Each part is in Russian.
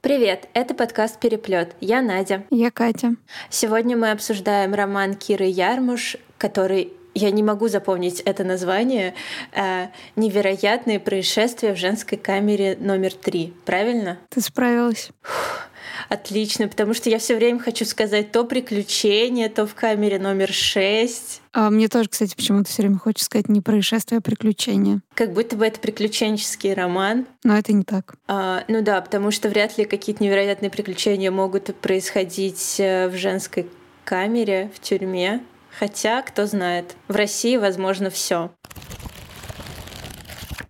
Привет, это подкаст «Переплет». Я Надя. Я Катя. Сегодня мы обсуждаем роман Киры Ярмуш, который я не могу запомнить это название, э, «Невероятные происшествия в женской камере номер три». Правильно? Ты справилась. Фух, отлично, потому что я все время хочу сказать то приключение, то в камере номер шесть. А мне тоже, кстати, почему-то все время хочется сказать не происшествие, а приключение. Как будто бы это приключенческий роман. Но это не так. А, ну да, потому что вряд ли какие-то невероятные приключения могут происходить э, в женской камере, в тюрьме. Хотя, кто знает, в России возможно все.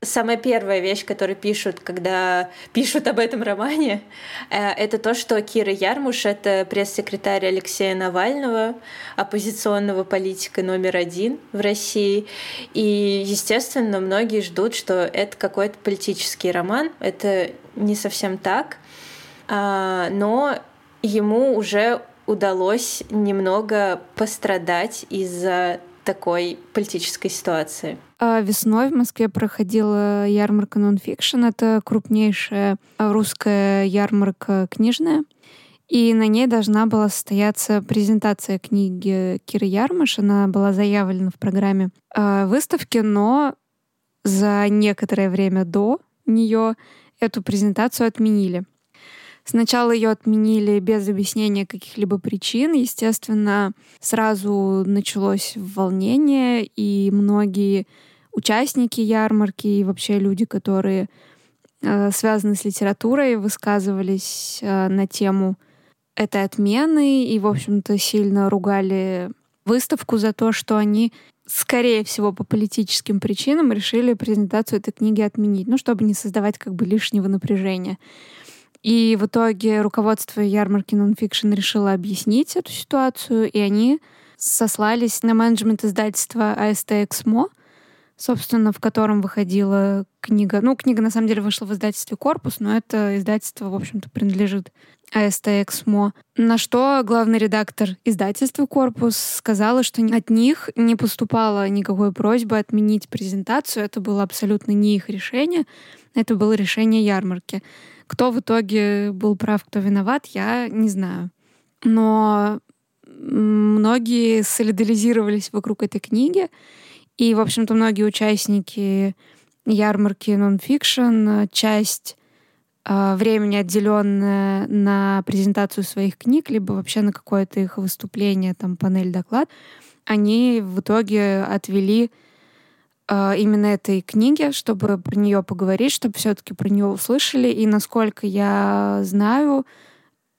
Самая первая вещь, которую пишут, когда пишут об этом романе, э, это то, что Кира Ярмуш — это пресс-секретарь Алексея Навального, оппозиционного политика номер один в России. И, естественно, многие ждут, что это какой-то политический роман. Это не совсем так. А, но ему уже удалось немного пострадать из-за такой политической ситуации. А весной в Москве проходила ярмарка нонфикшн. Это крупнейшая русская ярмарка книжная. И на ней должна была состояться презентация книги Киры Ярмаш. Она была заявлена в программе а, выставки, но за некоторое время до нее эту презентацию отменили. Сначала ее отменили без объяснения каких-либо причин. Естественно, сразу началось волнение, и многие участники ярмарки и вообще люди, которые э, связаны с литературой, высказывались э, на тему этой отмены и, в общем-то, сильно ругали выставку за то, что они, скорее всего, по политическим причинам решили презентацию этой книги отменить, ну, чтобы не создавать как бы лишнего напряжения. И в итоге руководство ярмарки Nonfiction решило объяснить эту ситуацию, и они сослались на менеджмент издательства АСТ «Эксмо», собственно, в котором выходила книга. Ну, книга, на самом деле, вышла в издательстве «Корпус», но это издательство, в общем-то, принадлежит АСТ «Эксмо». На что главный редактор издательства «Корпус» сказала, что от них не поступало никакой просьбы отменить презентацию. Это было абсолютно не их решение. Это было решение ярмарки. Кто в итоге был прав, кто виноват, я не знаю. Но многие солидаризировались вокруг этой книги, и, в общем-то, многие участники ярмарки нонфикшн, часть э, времени, отделенная на презентацию своих книг, либо вообще на какое-то их выступление, там, панель, доклад, они в итоге отвели именно этой книге, чтобы про нее поговорить, чтобы все-таки про нее услышали. И насколько я знаю,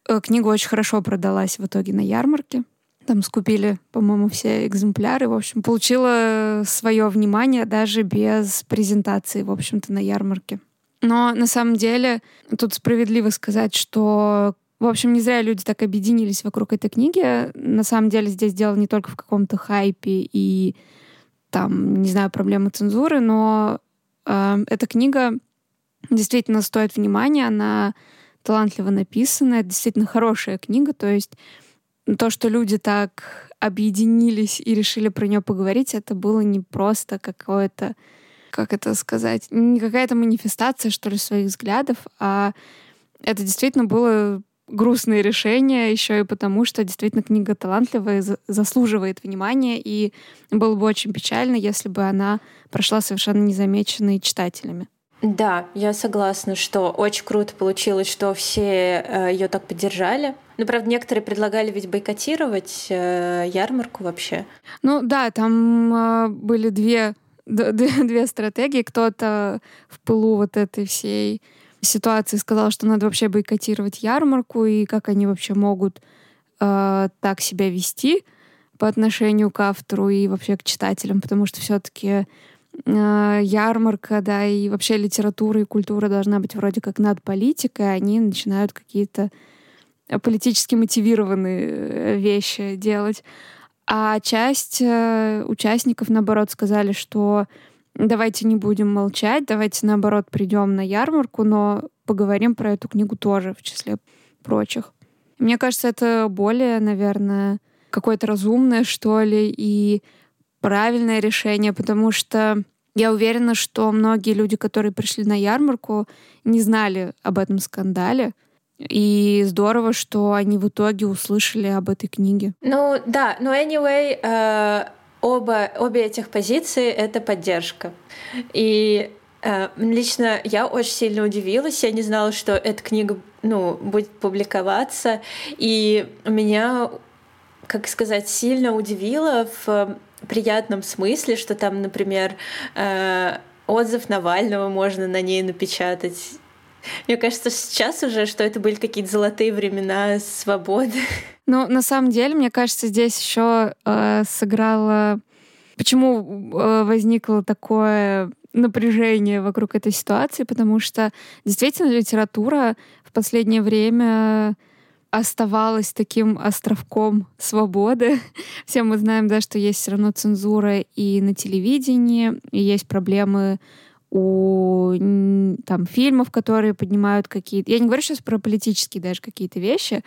э, книга очень хорошо продалась в итоге на ярмарке. Там скупили, по-моему, все экземпляры. В общем, получила свое внимание даже без презентации, в общем-то, на ярмарке. Но на самом деле тут справедливо сказать, что в общем, не зря люди так объединились вокруг этой книги. На самом деле здесь дело не только в каком-то хайпе и там, не знаю, проблемы цензуры, но э, эта книга действительно стоит внимания, она талантливо написана, это действительно хорошая книга, то есть то, что люди так объединились и решили про нее поговорить, это было не просто какое-то, как это сказать, не какая-то манифестация, что ли, своих взглядов, а это действительно было грустные решения, еще и потому, что действительно книга талантливая, заслуживает внимания, и было бы очень печально, если бы она прошла совершенно незамеченной читателями. Да, я согласна, что очень круто получилось, что все э, ее так поддержали. Ну, правда, некоторые предлагали ведь бойкотировать э, ярмарку вообще. Ну да, там э, были две, две стратегии. Кто-то в пылу вот этой всей ситуации сказал, что надо вообще бойкотировать ярмарку и как они вообще могут э, так себя вести по отношению к автору и вообще к читателям, потому что все-таки э, ярмарка, да, и вообще литература и культура должна быть вроде как над политикой, а они начинают какие-то политически мотивированные э, вещи делать. А часть э, участников, наоборот, сказали, что давайте не будем молчать, давайте наоборот придем на ярмарку, но поговорим про эту книгу тоже, в числе прочих. Мне кажется, это более, наверное, какое-то разумное, что ли, и правильное решение, потому что я уверена, что многие люди, которые пришли на ярмарку, не знали об этом скандале. И здорово, что они в итоге услышали об этой книге. Ну да, но anyway, э, оба, обе этих позиции — это поддержка. И э, лично я очень сильно удивилась. Я не знала, что эта книга ну, будет публиковаться. И меня, как сказать, сильно удивило в приятном смысле, что там, например, э, отзыв Навального можно на ней напечатать мне кажется, сейчас уже, что это были какие-то золотые времена свободы. Ну, на самом деле, мне кажется, здесь еще э, сыграло... Почему э, возникло такое напряжение вокруг этой ситуации? Потому что действительно литература в последнее время оставалась таким островком свободы. Все мы знаем, да, что есть все равно цензура и на телевидении, и есть проблемы у там, фильмов, которые поднимают какие-то... Я не говорю сейчас про политические даже какие-то вещи,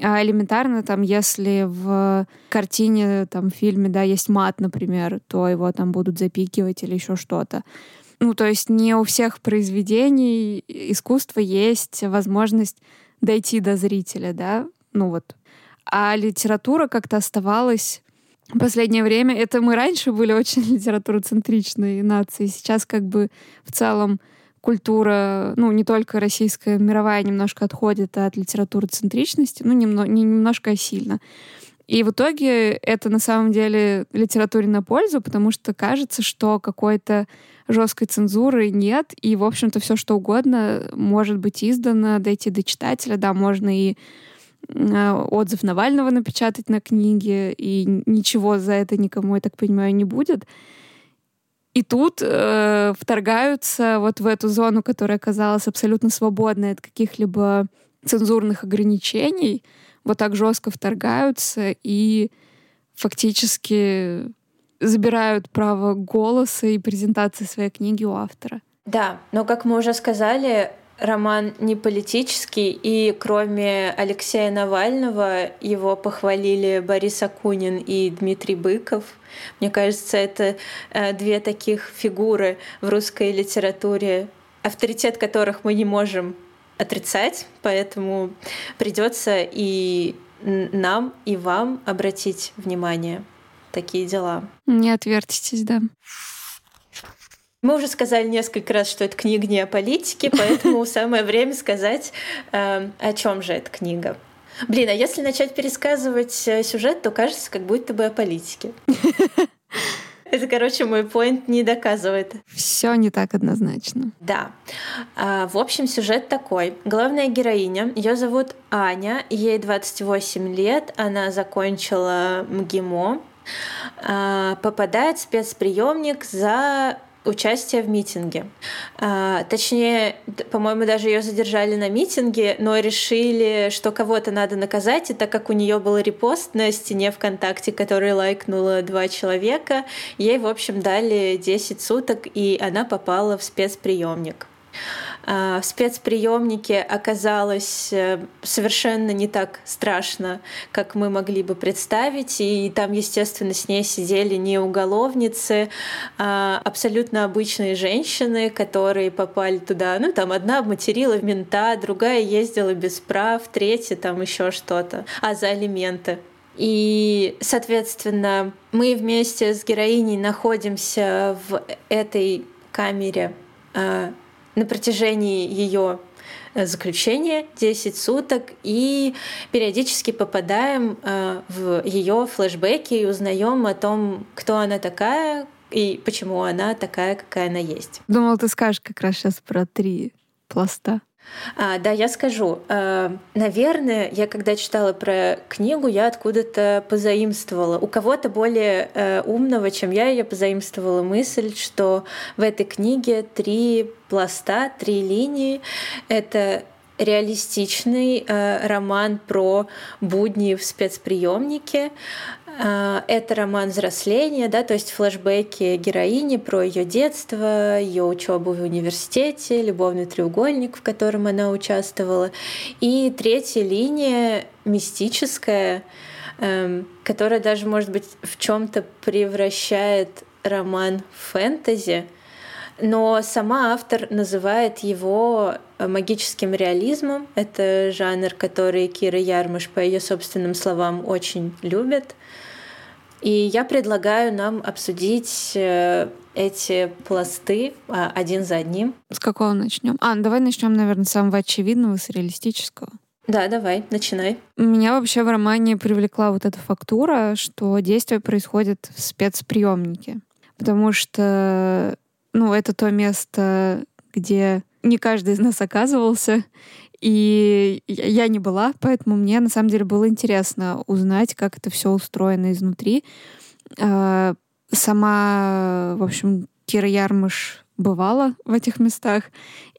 а элементарно там, если в картине, там, в фильме, да, есть мат, например, то его там будут запикивать или еще что-то. Ну, то есть не у всех произведений искусства есть возможность дойти до зрителя, да, ну вот. А литература как-то оставалась в последнее время. Это мы раньше были очень литературоцентричной нацией. Сейчас как бы в целом культура, ну, не только российская, мировая немножко отходит от литературоцентричности, ну, немно, не немножко, а сильно. И в итоге это на самом деле литературе на пользу, потому что кажется, что какой-то жесткой цензуры нет, и, в общем-то, все что угодно может быть издано, дойти до читателя, да, можно и отзыв Навального напечатать на книге, и ничего за это никому, я так понимаю, не будет. И тут э, вторгаются вот в эту зону, которая оказалась абсолютно свободной от каких-либо цензурных ограничений, вот так жестко вторгаются и фактически забирают право голоса и презентации своей книги у автора. Да, но как мы уже сказали, роман не политический, и кроме Алексея Навального его похвалили Борис Акунин и Дмитрий Быков. Мне кажется, это э, две таких фигуры в русской литературе, авторитет которых мы не можем отрицать, поэтому придется и нам, и вам обратить внимание такие дела. Не отвертитесь, да. Мы уже сказали несколько раз, что это книга не о политике, поэтому самое время сказать, э, о чем же эта книга. Блин, а если начать пересказывать э, сюжет, то кажется, как будто бы о политике. Это, короче, мой поинт не доказывает. Все не так однозначно. Да. А, в общем, сюжет такой. Главная героиня, ее зовут Аня, ей 28 лет, она закончила МГИМО, а, попадает в спецприемник за участие в митинге. А, точнее, по-моему, даже ее задержали на митинге, но решили, что кого-то надо наказать, и так как у нее был репост на стене ВКонтакте, который лайкнуло два человека, ей, в общем, дали 10 суток, и она попала в спецприемник. А, в спецприемнике оказалось э, совершенно не так страшно, как мы могли бы представить. И там, естественно, с ней сидели не уголовницы, а абсолютно обычные женщины, которые попали туда. Ну, там одна материла в мента, другая ездила без прав, третья там еще что-то. А за алименты. И, соответственно, мы вместе с героиней находимся в этой камере а, на протяжении ее э, заключения 10 суток и периодически попадаем э, в ее флешбеки и узнаем о том, кто она такая и почему она такая, какая она есть. Думала, ты скажешь как раз сейчас про три пласта. А, да, я скажу. А, наверное, я когда читала про книгу, я откуда-то позаимствовала. У кого-то более э, умного, чем я, я позаимствовала мысль, что в этой книге три пласта, три линии. Это реалистичный э, роман про будни в спецприемнике, а, это роман взросления, да, то есть флешбеки героини про ее детство, ее учебу в университете, любовный треугольник, в котором она участвовала. И третья линия мистическая, эм, которая даже, может быть, в чем-то превращает роман в фэнтези, Но сама автор называет его э, магическим реализмом. Это жанр, который Кира Ярмыш, по ее собственным словам, очень любит. И я предлагаю нам обсудить э, эти пласты а, один за одним. С какого начнем? А, ну давай начнем, наверное, с самого очевидного, с реалистического. Да, давай, начинай. Меня вообще в романе привлекла вот эта фактура, что действие происходит в спецприемнике. Потому что, ну, это то место, где не каждый из нас оказывался, и я не была, поэтому мне на самом деле было интересно узнать, как это все устроено изнутри. А, сама, в общем, Кира Ярмыш бывала в этих местах,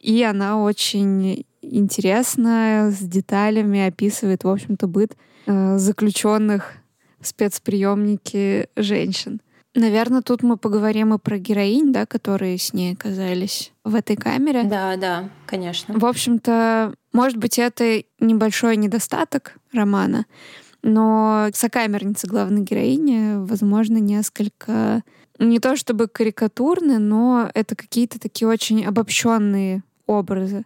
и она очень интересно, с деталями описывает, в общем-то, быт э, заключенных в спецприемнике женщин. Наверное, тут мы поговорим и про героинь, да, которые с ней оказались в этой камере. Да, да, конечно. В общем-то, может быть, это небольшой недостаток романа, но сокамерница главной героини, возможно, несколько не то чтобы карикатурны, но это какие-то такие очень обобщенные образы.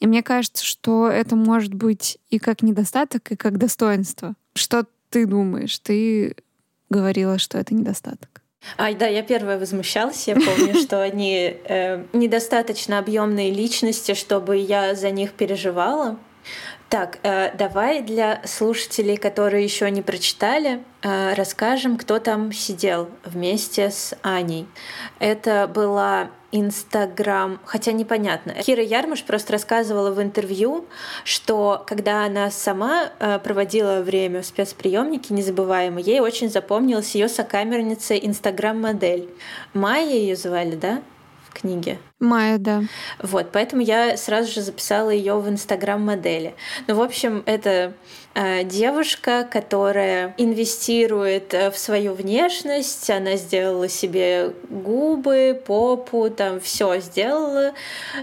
И мне кажется, что это может быть и как недостаток, и как достоинство. Что ты думаешь? Ты говорила, что это недостаток. А, да, я первая возмущалась. Я помню, что они э, недостаточно объемные личности, чтобы я за них переживала. Так, э, давай для слушателей, которые еще не прочитали, э, расскажем, кто там сидел вместе с Аней. Это была Инстаграм, хотя непонятно. Кира Ярмаш просто рассказывала в интервью, что когда она сама э, проводила время в спецприемнике незабываемо, ей очень запомнилась ее сокамерница Инстаграм-модель. Майя ее звали, да? Книге. Майя, да. Вот, поэтому я сразу же записала ее в Инстаграм модели. Ну, в общем, это э, девушка, которая инвестирует э, в свою внешность, она сделала себе губы, попу, там все сделала,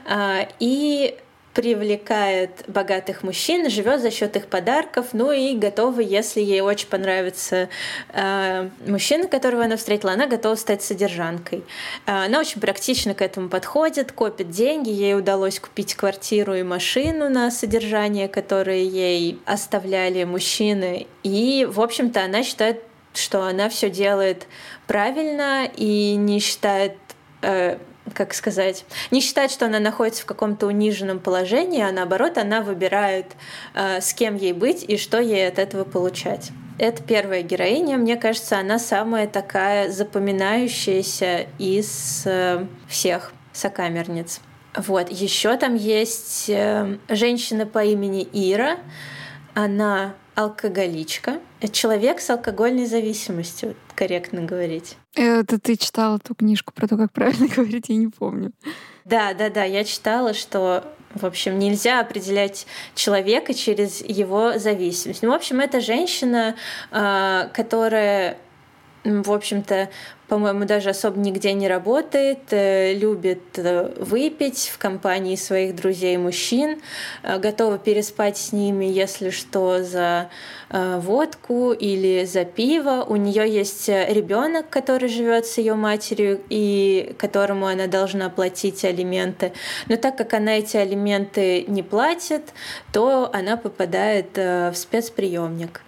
э, и привлекает богатых мужчин, живет за счет их подарков, ну и готова, если ей очень понравится э, мужчина, которого она встретила, она готова стать содержанкой. Э, она очень практично к этому подходит, копит деньги, ей удалось купить квартиру и машину на содержание, которые ей оставляли мужчины, и, в общем-то, она считает, что она все делает правильно и не считает э, как сказать, не считать, что она находится в каком-то униженном положении, а наоборот, она выбирает, э, с кем ей быть и что ей от этого получать. Это первая героиня, мне кажется, она самая такая запоминающаяся из э, всех сокамерниц. Вот, еще там есть э, женщина по имени Ира. Она алкоголичка. Человек с алкогольной зависимостью, корректно говорить. Это ты читала ту книжку про то, как правильно говорить, я не помню. Да, да, да, я читала, что в общем, нельзя определять человека через его зависимость. Ну, в общем, это женщина, а, которая в общем-то, по-моему, даже особо нигде не работает, э, любит э, выпить в компании своих друзей-мужчин, э, готова переспать с ними, если что, за водку или за пиво. У нее есть ребенок, который живет с ее матерью и которому она должна платить алименты. Но так как она эти алименты не платит, то она попадает в спецприемник.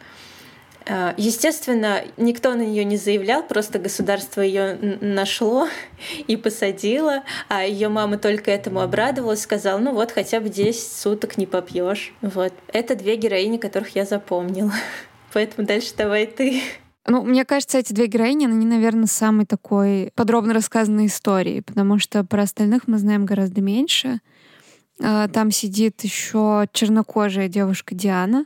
А, естественно, никто на нее не заявлял, просто государство ее нашло и посадило, а ее мама только этому обрадовалась, сказала, ну вот хотя бы 10 суток не попьешь. Вот. Это две героини, которых я запомнила. Поэтому дальше давай ты. Ну, мне кажется, эти две героини, они, наверное, самой такой подробно рассказанной истории, потому что про остальных мы знаем гораздо меньше. А, там сидит еще чернокожая девушка Диана,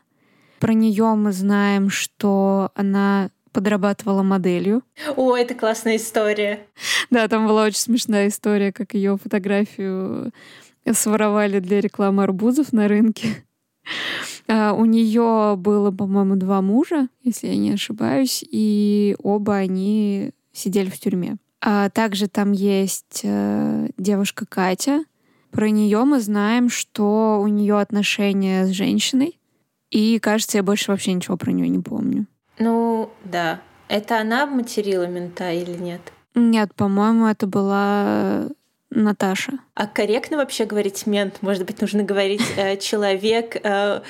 про нее мы знаем, что она подрабатывала моделью. О, это классная история. Да, там была очень смешная история, как ее фотографию своровали для рекламы арбузов на рынке. А, у нее было, по-моему, два мужа, если я не ошибаюсь, и оба они сидели в тюрьме. А также там есть э, девушка Катя. Про нее мы знаем, что у нее отношения с женщиной, и, кажется, я больше вообще ничего про нее не помню. Ну, да. Это она материла мента или нет? Нет, по-моему, это была Наташа. А корректно вообще говорить мент? Может быть, нужно говорить э, человек, э,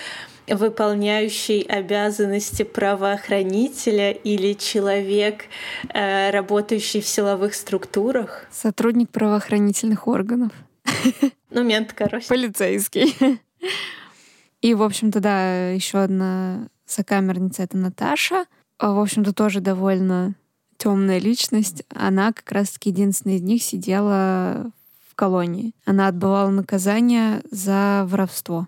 выполняющий обязанности правоохранителя или человек, э, работающий в силовых структурах? Сотрудник правоохранительных органов. Ну, мент, короче. Полицейский. И, в общем-то, да, еще одна сокамерница — это Наташа. А, в общем-то, тоже довольно темная личность. Она как раз-таки единственная из них сидела в колонии. Она отбывала наказание за воровство.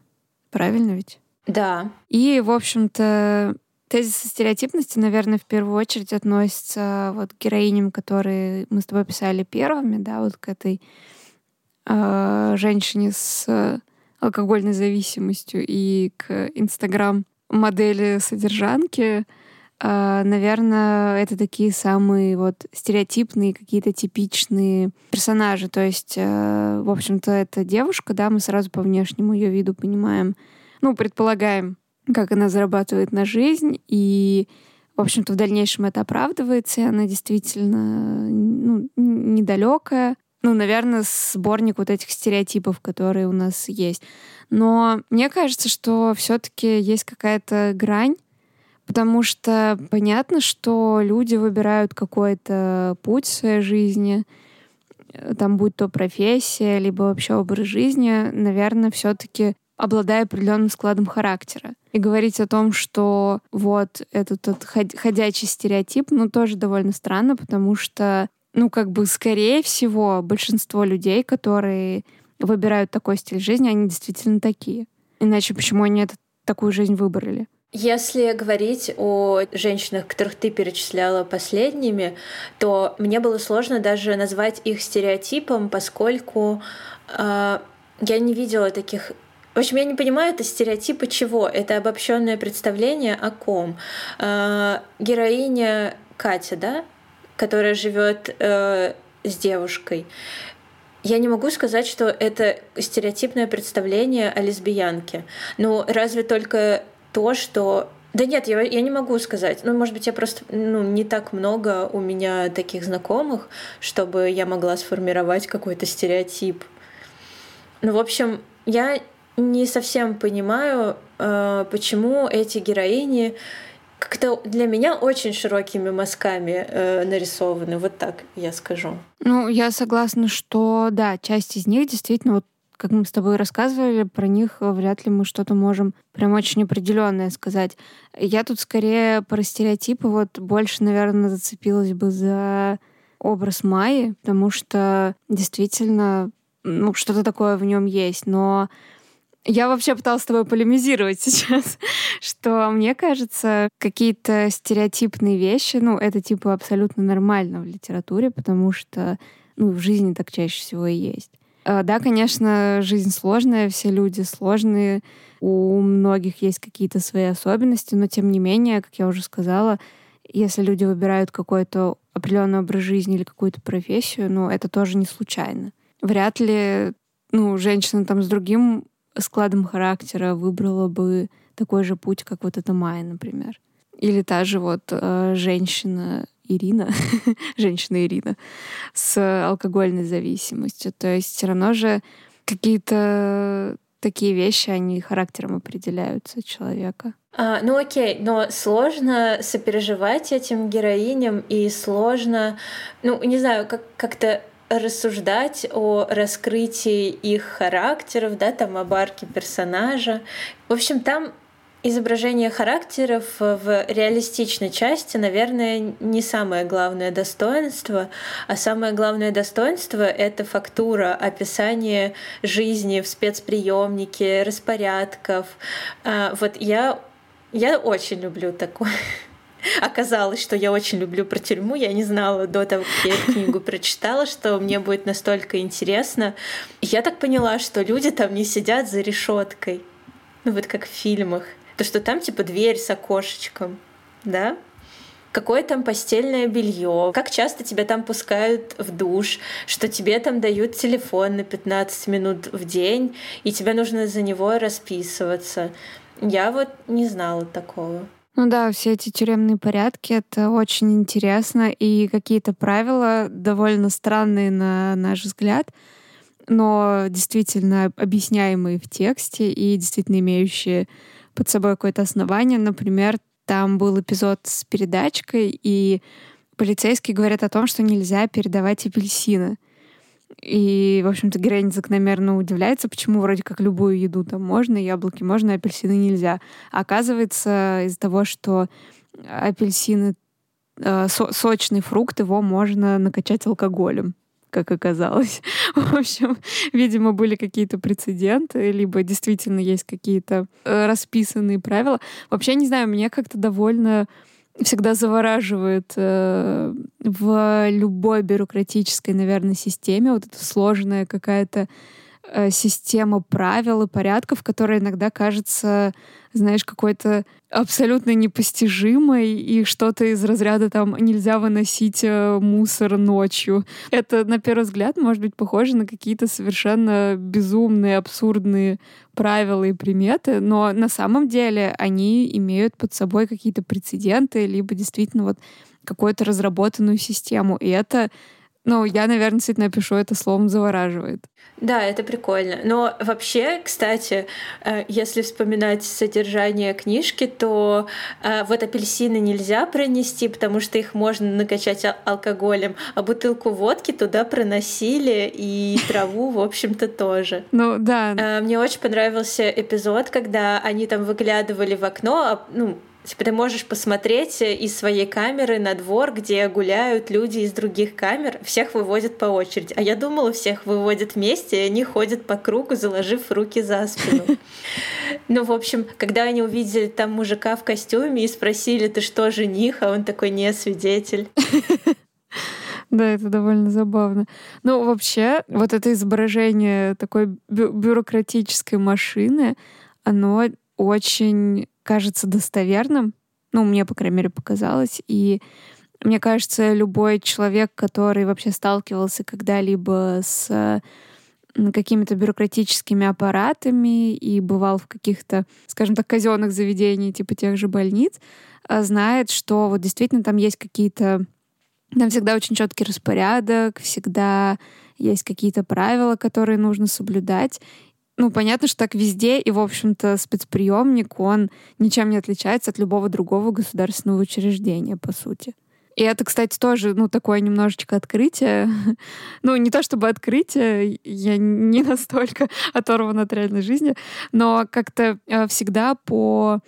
Правильно ведь? Да. И, в общем-то, тезис стереотипности, наверное, в первую очередь относится вот к героиням, которые мы с тобой писали первыми, да, вот к этой э, женщине с алкогольной зависимостью и к Инстаграм модели содержанки, э, наверное, это такие самые вот стереотипные какие-то типичные персонажи. То есть, э, в общем-то, это девушка, да, мы сразу по внешнему ее виду понимаем, ну, предполагаем, как она зарабатывает на жизнь, и, в общем-то, в дальнейшем это оправдывается, и она действительно ну, недалекая. Ну, наверное, сборник вот этих стереотипов, которые у нас есть. Но мне кажется, что все-таки есть какая-то грань, потому что понятно, что люди выбирают какой-то путь в своей жизни, там будь то профессия, либо вообще образ жизни, наверное, все-таки обладая определенным складом характера. И говорить о том, что вот этот, этот ходячий стереотип, ну, тоже довольно странно, потому что, ну, как бы, скорее всего, большинство людей, которые выбирают такой стиль жизни, они действительно такие. Иначе почему они это, такую жизнь выбрали? Если говорить о женщинах, которых ты перечисляла последними, то мне было сложно даже назвать их стереотипом, поскольку э, я не видела таких в общем, я не понимаю, это стереотипы чего? Это обобщенное представление о ком? Э, героиня Катя, да, которая живет э, с девушкой. Я не могу сказать, что это стереотипное представление о лесбиянке. Ну, разве только то, что да нет, я, я не могу сказать. Ну, может быть, я просто ну, не так много у меня таких знакомых, чтобы я могла сформировать какой-то стереотип. Ну, в общем, я не совсем понимаю, э, почему эти героини как-то для меня очень широкими мазками э, нарисованы. Вот так я скажу. Ну, я согласна, что да, часть из них действительно вот как мы с тобой рассказывали, про них вряд ли мы что-то можем прям очень определенное сказать. Я тут скорее про стереотипы вот больше, наверное, зацепилась бы за образ Майи, потому что действительно ну, что-то такое в нем есть. Но я вообще пыталась с тобой полемизировать сейчас, что мне кажется, какие-то стереотипные вещи, ну, это типа абсолютно нормально в литературе, потому что ну, в жизни так чаще всего и есть. А, да, конечно, жизнь сложная, все люди сложные, у многих есть какие-то свои особенности, но тем не менее, как я уже сказала, если люди выбирают какой-то определенный образ жизни или какую-то профессию, ну, это тоже не случайно. Вряд ли ну, женщина там с другим складом характера выбрала бы такой же путь, как вот эта Майя, например. Или та же вот э, женщина Ирина, женщина Ирина, с алкогольной зависимостью. То есть все равно же какие-то такие вещи, они характером определяются человека. А, ну окей, но сложно сопереживать этим героиням и сложно, ну не знаю, как как-то рассуждать о раскрытии их характеров, да, там об арке персонажа. В общем, там изображение характеров в реалистичной части, наверное, не самое главное достоинство, а самое главное достоинство — это фактура, описание жизни в спецприемнике, распорядков. А, вот я, я очень люблю такое. Оказалось, что я очень люблю про тюрьму. Я не знала до того, как я эту книгу прочитала, что мне будет настолько интересно. я так поняла, что люди там не сидят за решеткой. Ну вот как в фильмах. То, что там типа дверь с окошечком, да? какое там постельное белье, как часто тебя там пускают в душ, что тебе там дают телефон на 15 минут в день, и тебе нужно за него расписываться. Я вот не знала такого. Ну да, все эти тюремные порядки, это очень интересно, и какие-то правила довольно странные на наш взгляд, но действительно объясняемые в тексте и действительно имеющие под собой какое-то основание. Например, там был эпизод с передачкой, и полицейские говорят о том, что нельзя передавать апельсины. И, в общем-то, героиня закономерно удивляется, почему вроде как любую еду там можно, яблоки можно, апельсины нельзя. А оказывается, из-за того, что апельсины э, со сочный фрукт, его можно накачать алкоголем как оказалось. В общем, видимо, были какие-то прецеденты, либо действительно есть какие-то э, расписанные правила. Вообще, не знаю, мне как-то довольно всегда завораживает э, в любой бюрократической, наверное, системе вот эта сложная какая-то э, система правил и порядков, которая иногда кажется, знаешь, какой-то абсолютно непостижимой и что-то из разряда там нельзя выносить э, мусор ночью. Это на первый взгляд может быть похоже на какие-то совершенно безумные, абсурдные правила и приметы, но на самом деле они имеют под собой какие-то прецеденты, либо действительно вот какую-то разработанную систему. И это ну, я, наверное, действительно напишу это словом «завораживает». Да, это прикольно. Но вообще, кстати, э, если вспоминать содержание книжки, то э, вот апельсины нельзя пронести, потому что их можно накачать алкоголем, а бутылку водки туда проносили, и траву, в общем-то, тоже. Ну, да. Э, мне очень понравился эпизод, когда они там выглядывали в окно, а, ну, Типа ты можешь посмотреть из своей камеры на двор, где гуляют люди из других камер, всех выводят по очереди. А я думала, всех выводят вместе, и они ходят по кругу, заложив руки за спину. Ну, в общем, когда они увидели там мужика в костюме и спросили, ты что, жених? А он такой, не, свидетель. Да, это довольно забавно. Ну, вообще, вот это изображение такой бю- бюрократической машины, оно очень кажется достоверным. Ну, мне, по крайней мере, показалось. И мне кажется, любой человек, который вообще сталкивался когда-либо с какими-то бюрократическими аппаратами и бывал в каких-то, скажем так, казенных заведениях, типа тех же больниц, а, знает, что вот действительно там есть какие-то... Там всегда очень четкий распорядок, всегда есть какие-то правила, которые нужно соблюдать ну, понятно, что так везде, и, в общем-то, спецприемник, он ничем не отличается от любого другого государственного учреждения, по сути. И это, кстати, тоже, ну, такое немножечко открытие. ну, не то чтобы открытие, я не настолько оторвана от реальной жизни, но как-то э, всегда по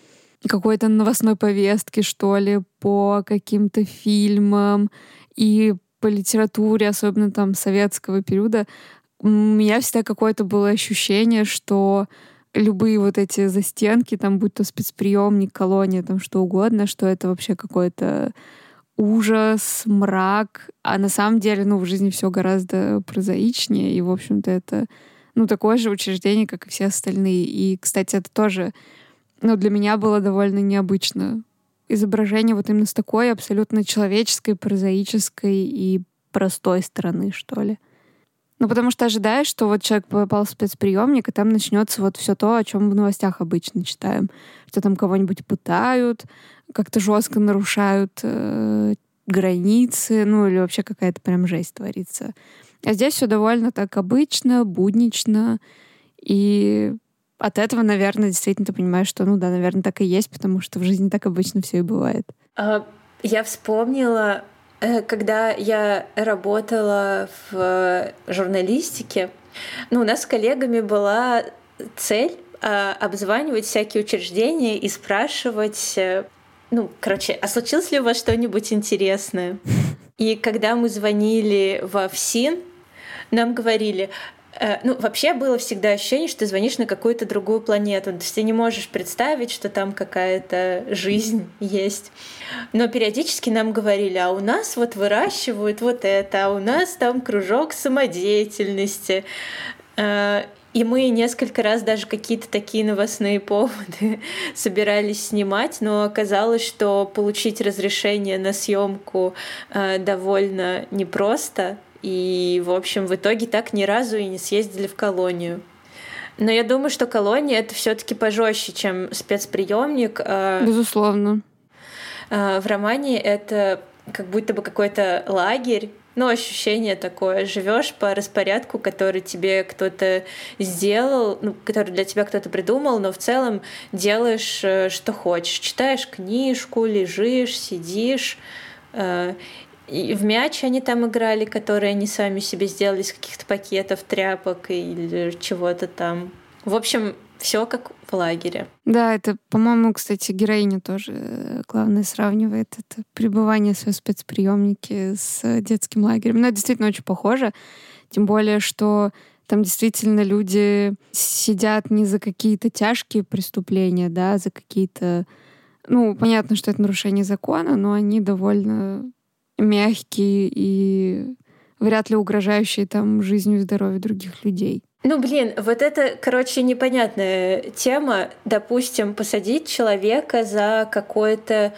какой-то новостной повестке, что ли, по каким-то фильмам и по литературе, особенно там советского периода, у меня всегда какое-то было ощущение, что любые вот эти застенки, там, будь то спецприемник, колония, там что угодно, что это вообще какой-то ужас, мрак. А на самом деле, ну, в жизни все гораздо прозаичнее. И, в общем-то, это, ну, такое же учреждение, как и все остальные. И, кстати, это тоже, ну, для меня было довольно необычно. Изображение вот именно с такой абсолютно человеческой, прозаической и простой стороны, что ли. Ну, потому что ожидаешь, что вот человек попал в спецприемник, и там начнется вот все то, о чем в новостях обычно читаем. Что там кого-нибудь пытают, как-то жестко нарушают э, границы, ну или вообще какая-то прям жесть творится. А здесь все довольно так обычно, буднично, и от этого, наверное, действительно ты понимаешь, что, ну да, наверное, так и есть, потому что в жизни так обычно все и бывает. А, я вспомнила когда я работала в журналистике, ну, у нас с коллегами была цель а, обзванивать всякие учреждения и спрашивать, э, ну, короче, а случилось ли у вас что-нибудь интересное? И когда мы звонили во ФСИН, нам говорили, Э, ну, вообще было всегда ощущение, что ты звонишь на какую-то другую планету. То есть ты не можешь представить, что там какая-то жизнь есть. Но периодически нам говорили, а у нас вот выращивают вот это, а у нас там кружок самодеятельности. Э, и мы несколько раз даже какие-то такие новостные поводы собирались снимать, но оказалось, что получить разрешение на съемку э, довольно непросто. И, в общем, в итоге так ни разу и не съездили в колонию. Но я думаю, что колония это все-таки пожестче, чем спецприемник. А, Безусловно. А, в романе это как будто бы какой-то лагерь, ну, ощущение такое. Живешь по распорядку, который тебе кто-то сделал, ну, который для тебя кто-то придумал, но в целом делаешь, э, что хочешь. Читаешь книжку, лежишь, сидишь. И в мяч они там играли, которые они сами себе сделали из каких-то пакетов, тряпок или чего-то там. В общем, все как в лагере. Да, это, по-моему, кстати, героиня тоже э, главное сравнивает это пребывание в своем спецприемнике с детским лагерем. Но это действительно очень похоже. Тем более, что там действительно люди сидят не за какие-то тяжкие преступления, да, за какие-то... Ну, понятно, что это нарушение закона, но они довольно мягкие и вряд ли угрожающие там жизнью и здоровью других людей. Ну, блин, вот это, короче, непонятная тема. Допустим, посадить человека за какое-то,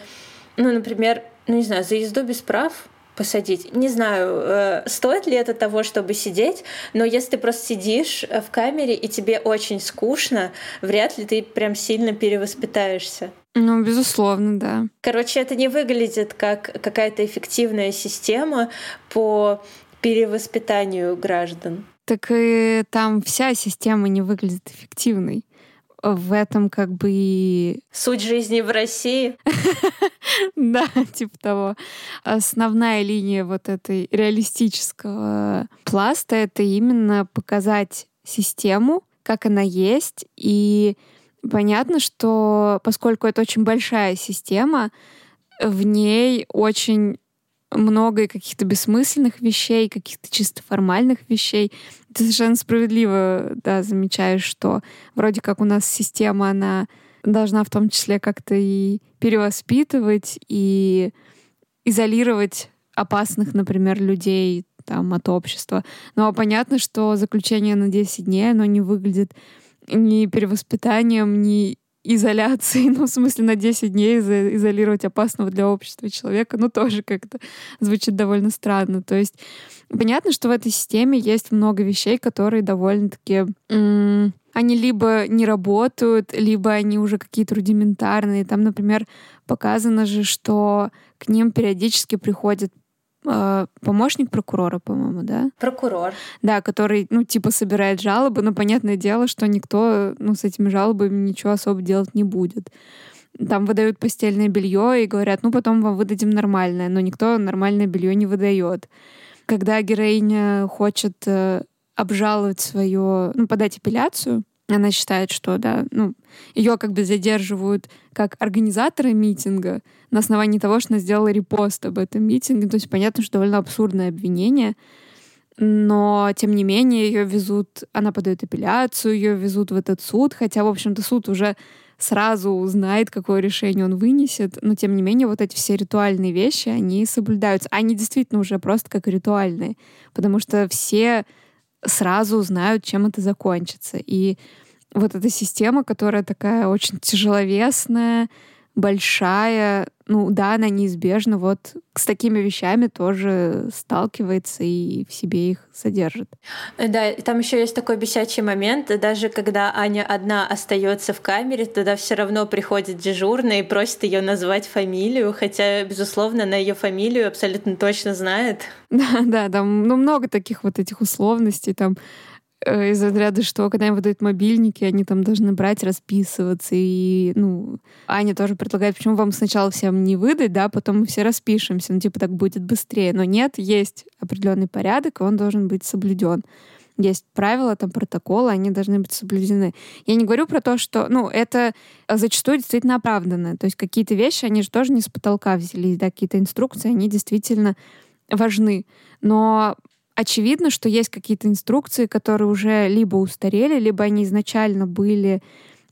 ну, например, ну, не знаю, за езду без прав, посадить. Не знаю, э, стоит ли это того, чтобы сидеть, но если ты просто сидишь э, в камере и тебе очень скучно, вряд ли ты прям сильно перевоспитаешься. Ну, безусловно, да. Короче, это не выглядит как какая-то эффективная система по перевоспитанию граждан. Так и там вся система не выглядит эффективной. В этом как бы и... Суть жизни в России. Да, типа того. Основная линия вот этой реалистического пласта — это именно показать систему, как она есть. И понятно, что поскольку это очень большая система, в ней очень много и каких-то бессмысленных вещей, каких-то чисто формальных вещей. Ты совершенно справедливо да, замечаешь, что вроде как у нас система, она должна в том числе как-то и перевоспитывать, и изолировать опасных, например, людей там, от общества. Но понятно, что заключение на 10 дней, оно не выглядит ни перевоспитанием, ни изоляции, ну, в смысле, на 10 дней изолировать опасного для общества человека, ну, тоже как-то звучит довольно странно. То есть понятно, что в этой системе есть много вещей, которые довольно-таки... они либо не работают, либо они уже какие-то рудиментарные. Там, например, показано же, что к ним периодически приходят э, помощник прокурора, по-моему, да? Прокурор. Да, который, ну, типа, собирает жалобы, но понятное дело, что никто, ну, с этими жалобами ничего особо делать не будет. Там выдают постельное белье и говорят, ну, потом вам выдадим нормальное, но никто нормальное белье не выдает. Когда героиня хочет э, обжаловать свое, ну, подать апелляцию, она считает, что, да, ну, ее как бы задерживают как организатора митинга на основании того, что она сделала репост об этом митинге. То есть понятно, что довольно абсурдное обвинение. Но, тем не менее, ее везут, она подает апелляцию, ее везут в этот суд, хотя, в общем-то, суд уже сразу узнает, какое решение он вынесет, но, тем не менее, вот эти все ритуальные вещи, они соблюдаются. Они действительно уже просто как ритуальные, потому что все сразу знают, чем это закончится. И вот эта система, которая такая очень тяжеловесная, большая, ну да, она неизбежно вот с такими вещами тоже сталкивается и в себе их содержит. Да, там еще есть такой бесячий момент, даже когда Аня одна остается в камере, туда все равно приходит дежурный и просит ее назвать фамилию, хотя, безусловно, на ее фамилию абсолютно точно знает. Да, да, там ну, много таких вот этих условностей, там из разряда, что когда им выдают мобильники, они там должны брать, расписываться. И, ну, Аня тоже предлагает, почему вам сначала всем не выдать, да, потом мы все распишемся, ну, типа, так будет быстрее. Но нет, есть определенный порядок, и он должен быть соблюден. Есть правила, там протоколы, они должны быть соблюдены. Я не говорю про то, что, ну, это зачастую действительно оправданно. То есть какие-то вещи, они же тоже не с потолка взялись, да, какие-то инструкции, они действительно важны. Но очевидно, что есть какие-то инструкции, которые уже либо устарели, либо они изначально были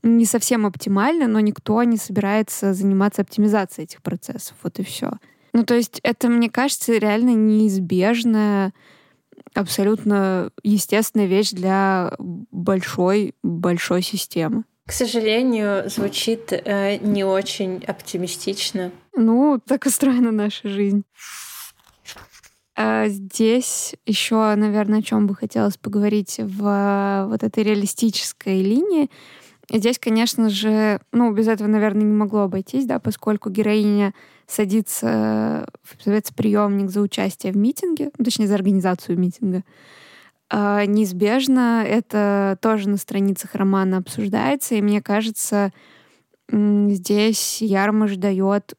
не совсем оптимальны, но никто не собирается заниматься оптимизацией этих процессов. Вот и все. Ну, то есть это, мне кажется, реально неизбежная, абсолютно естественная вещь для большой, большой системы. К сожалению, звучит э, не очень оптимистично. Ну, так устроена наша жизнь. А здесь еще, наверное, о чем бы хотелось поговорить в вот этой реалистической линии, здесь, конечно же, ну, без этого, наверное, не могло обойтись, да, поскольку героиня садится в спецприемник за участие в митинге, ну, точнее, за организацию митинга. А, неизбежно это тоже на страницах романа обсуждается, и мне кажется, здесь Ярмыш дает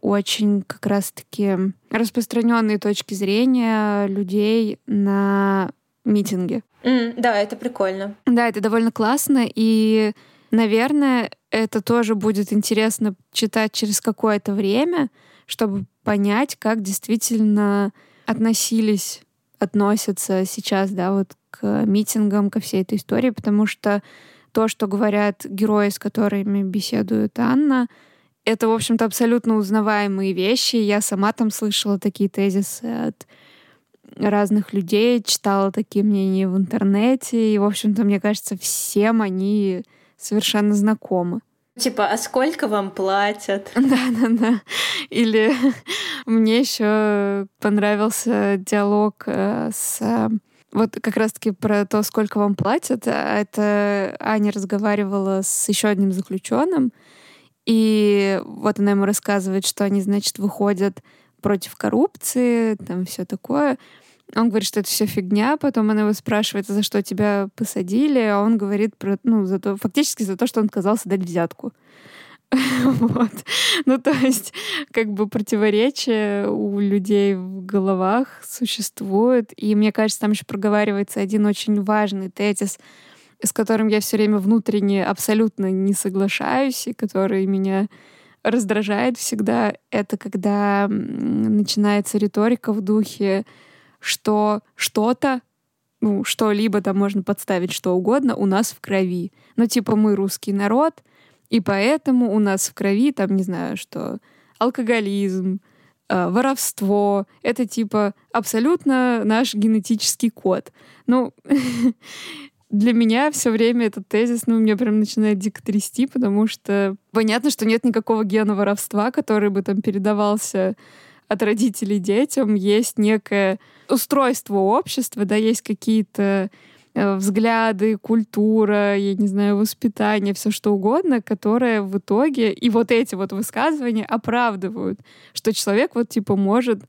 очень как раз-таки распространенные точки зрения людей на митинге. Mm, да, это прикольно. Да, это довольно классно, и, наверное, это тоже будет интересно читать через какое-то время, чтобы понять, как действительно относились, относятся сейчас, да, вот к митингам, ко всей этой истории, потому что то, что говорят герои, с которыми беседует Анна, это, в общем-то, абсолютно узнаваемые вещи. Я сама там слышала такие тезисы от разных людей, читала такие мнения в интернете, и, в общем-то, мне кажется, всем они совершенно знакомы. Типа, а сколько вам платят? Да-да-да. Или мне еще понравился диалог э, с вот как раз-таки про то, сколько вам платят. Это Аня разговаривала с еще одним заключенным, и вот она ему рассказывает, что они, значит, выходят против коррупции, там все такое. Он говорит, что это все фигня, потом она его спрашивает, «А за что тебя посадили, а он говорит про, ну, за то, фактически за то, что он отказался дать взятку. Вот. Ну, то есть, как бы противоречия у людей в головах существуют. И мне кажется, там еще проговаривается один очень важный тезис, с которым я все время внутренне абсолютно не соглашаюсь, и который меня раздражает всегда, это когда начинается риторика в духе, что что-то, ну, что-либо там можно подставить что угодно у нас в крови. Ну, типа, мы русский народ, и поэтому у нас в крови, там, не знаю, что алкоголизм, э, воровство, это типа абсолютно наш генетический код. Ну, для меня все время этот тезис, ну, меня прям начинает дико трясти, потому что понятно, что нет никакого гена воровства, который бы там передавался от родителей детям. Есть некое устройство общества, да, есть какие-то э, взгляды, культура, я не знаю, воспитание, все что угодно, которое в итоге и вот эти вот высказывания оправдывают, что человек вот типа может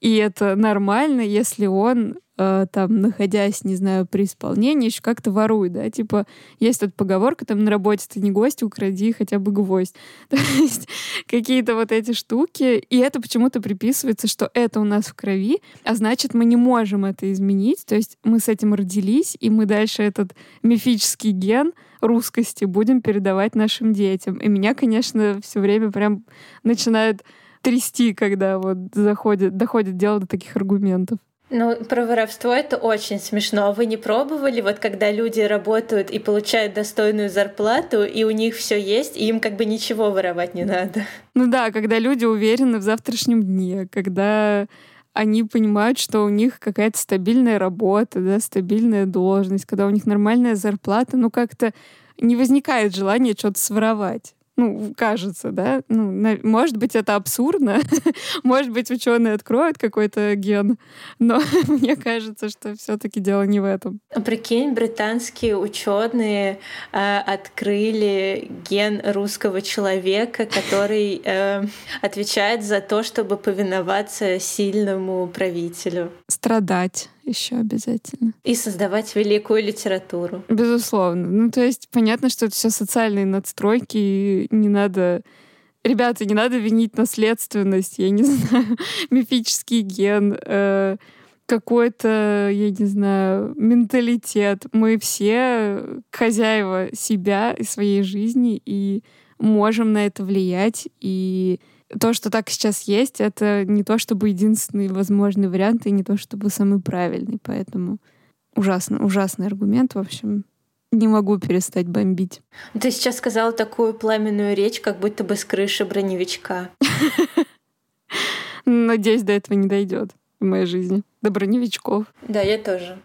и это нормально, если он э, там, находясь, не знаю, при исполнении, еще как-то ворует, да, типа, есть тут поговорка, там, на работе ты не гость, укради хотя бы гвоздь. То есть какие-то вот эти штуки, и это почему-то приписывается, что это у нас в крови, а значит, мы не можем это изменить, то есть мы с этим родились, и мы дальше этот мифический ген русскости будем передавать нашим детям. И меня, конечно, все время прям начинает трясти, когда вот заходит, доходит дело до таких аргументов. Ну, про воровство это очень смешно. Вы не пробовали, вот когда люди работают и получают достойную зарплату, и у них все есть, и им как бы ничего воровать не надо. Ну да, когда люди уверены в завтрашнем дне, когда они понимают, что у них какая-то стабильная работа, да, стабильная должность, когда у них нормальная зарплата, ну как-то не возникает желания что-то своровать ну, кажется, да, ну, на, может быть, это абсурдно, может быть, ученые откроют какой-то ген, но мне кажется, что все-таки дело не в этом. Прикинь, британские ученые э, открыли ген русского человека, который э, отвечает за то, чтобы повиноваться сильному правителю. Страдать еще обязательно. И создавать великую литературу. Безусловно. Ну, то есть понятно, что это все социальные надстройки, и не надо Ребята, не надо винить наследственность, я не знаю, мифический ген, э, какой-то, я не знаю, менталитет. Мы все хозяева себя и своей жизни, и можем на это влиять, и то, что так сейчас есть, это не то чтобы единственный возможный вариант и не то чтобы самый правильный. Поэтому ужасно, ужасный аргумент, в общем. Не могу перестать бомбить. Ты сейчас сказала такую пламенную речь, как будто бы с крыши броневичка. Надеюсь, до этого не дойдет в моей жизни. До броневичков. Да, я тоже.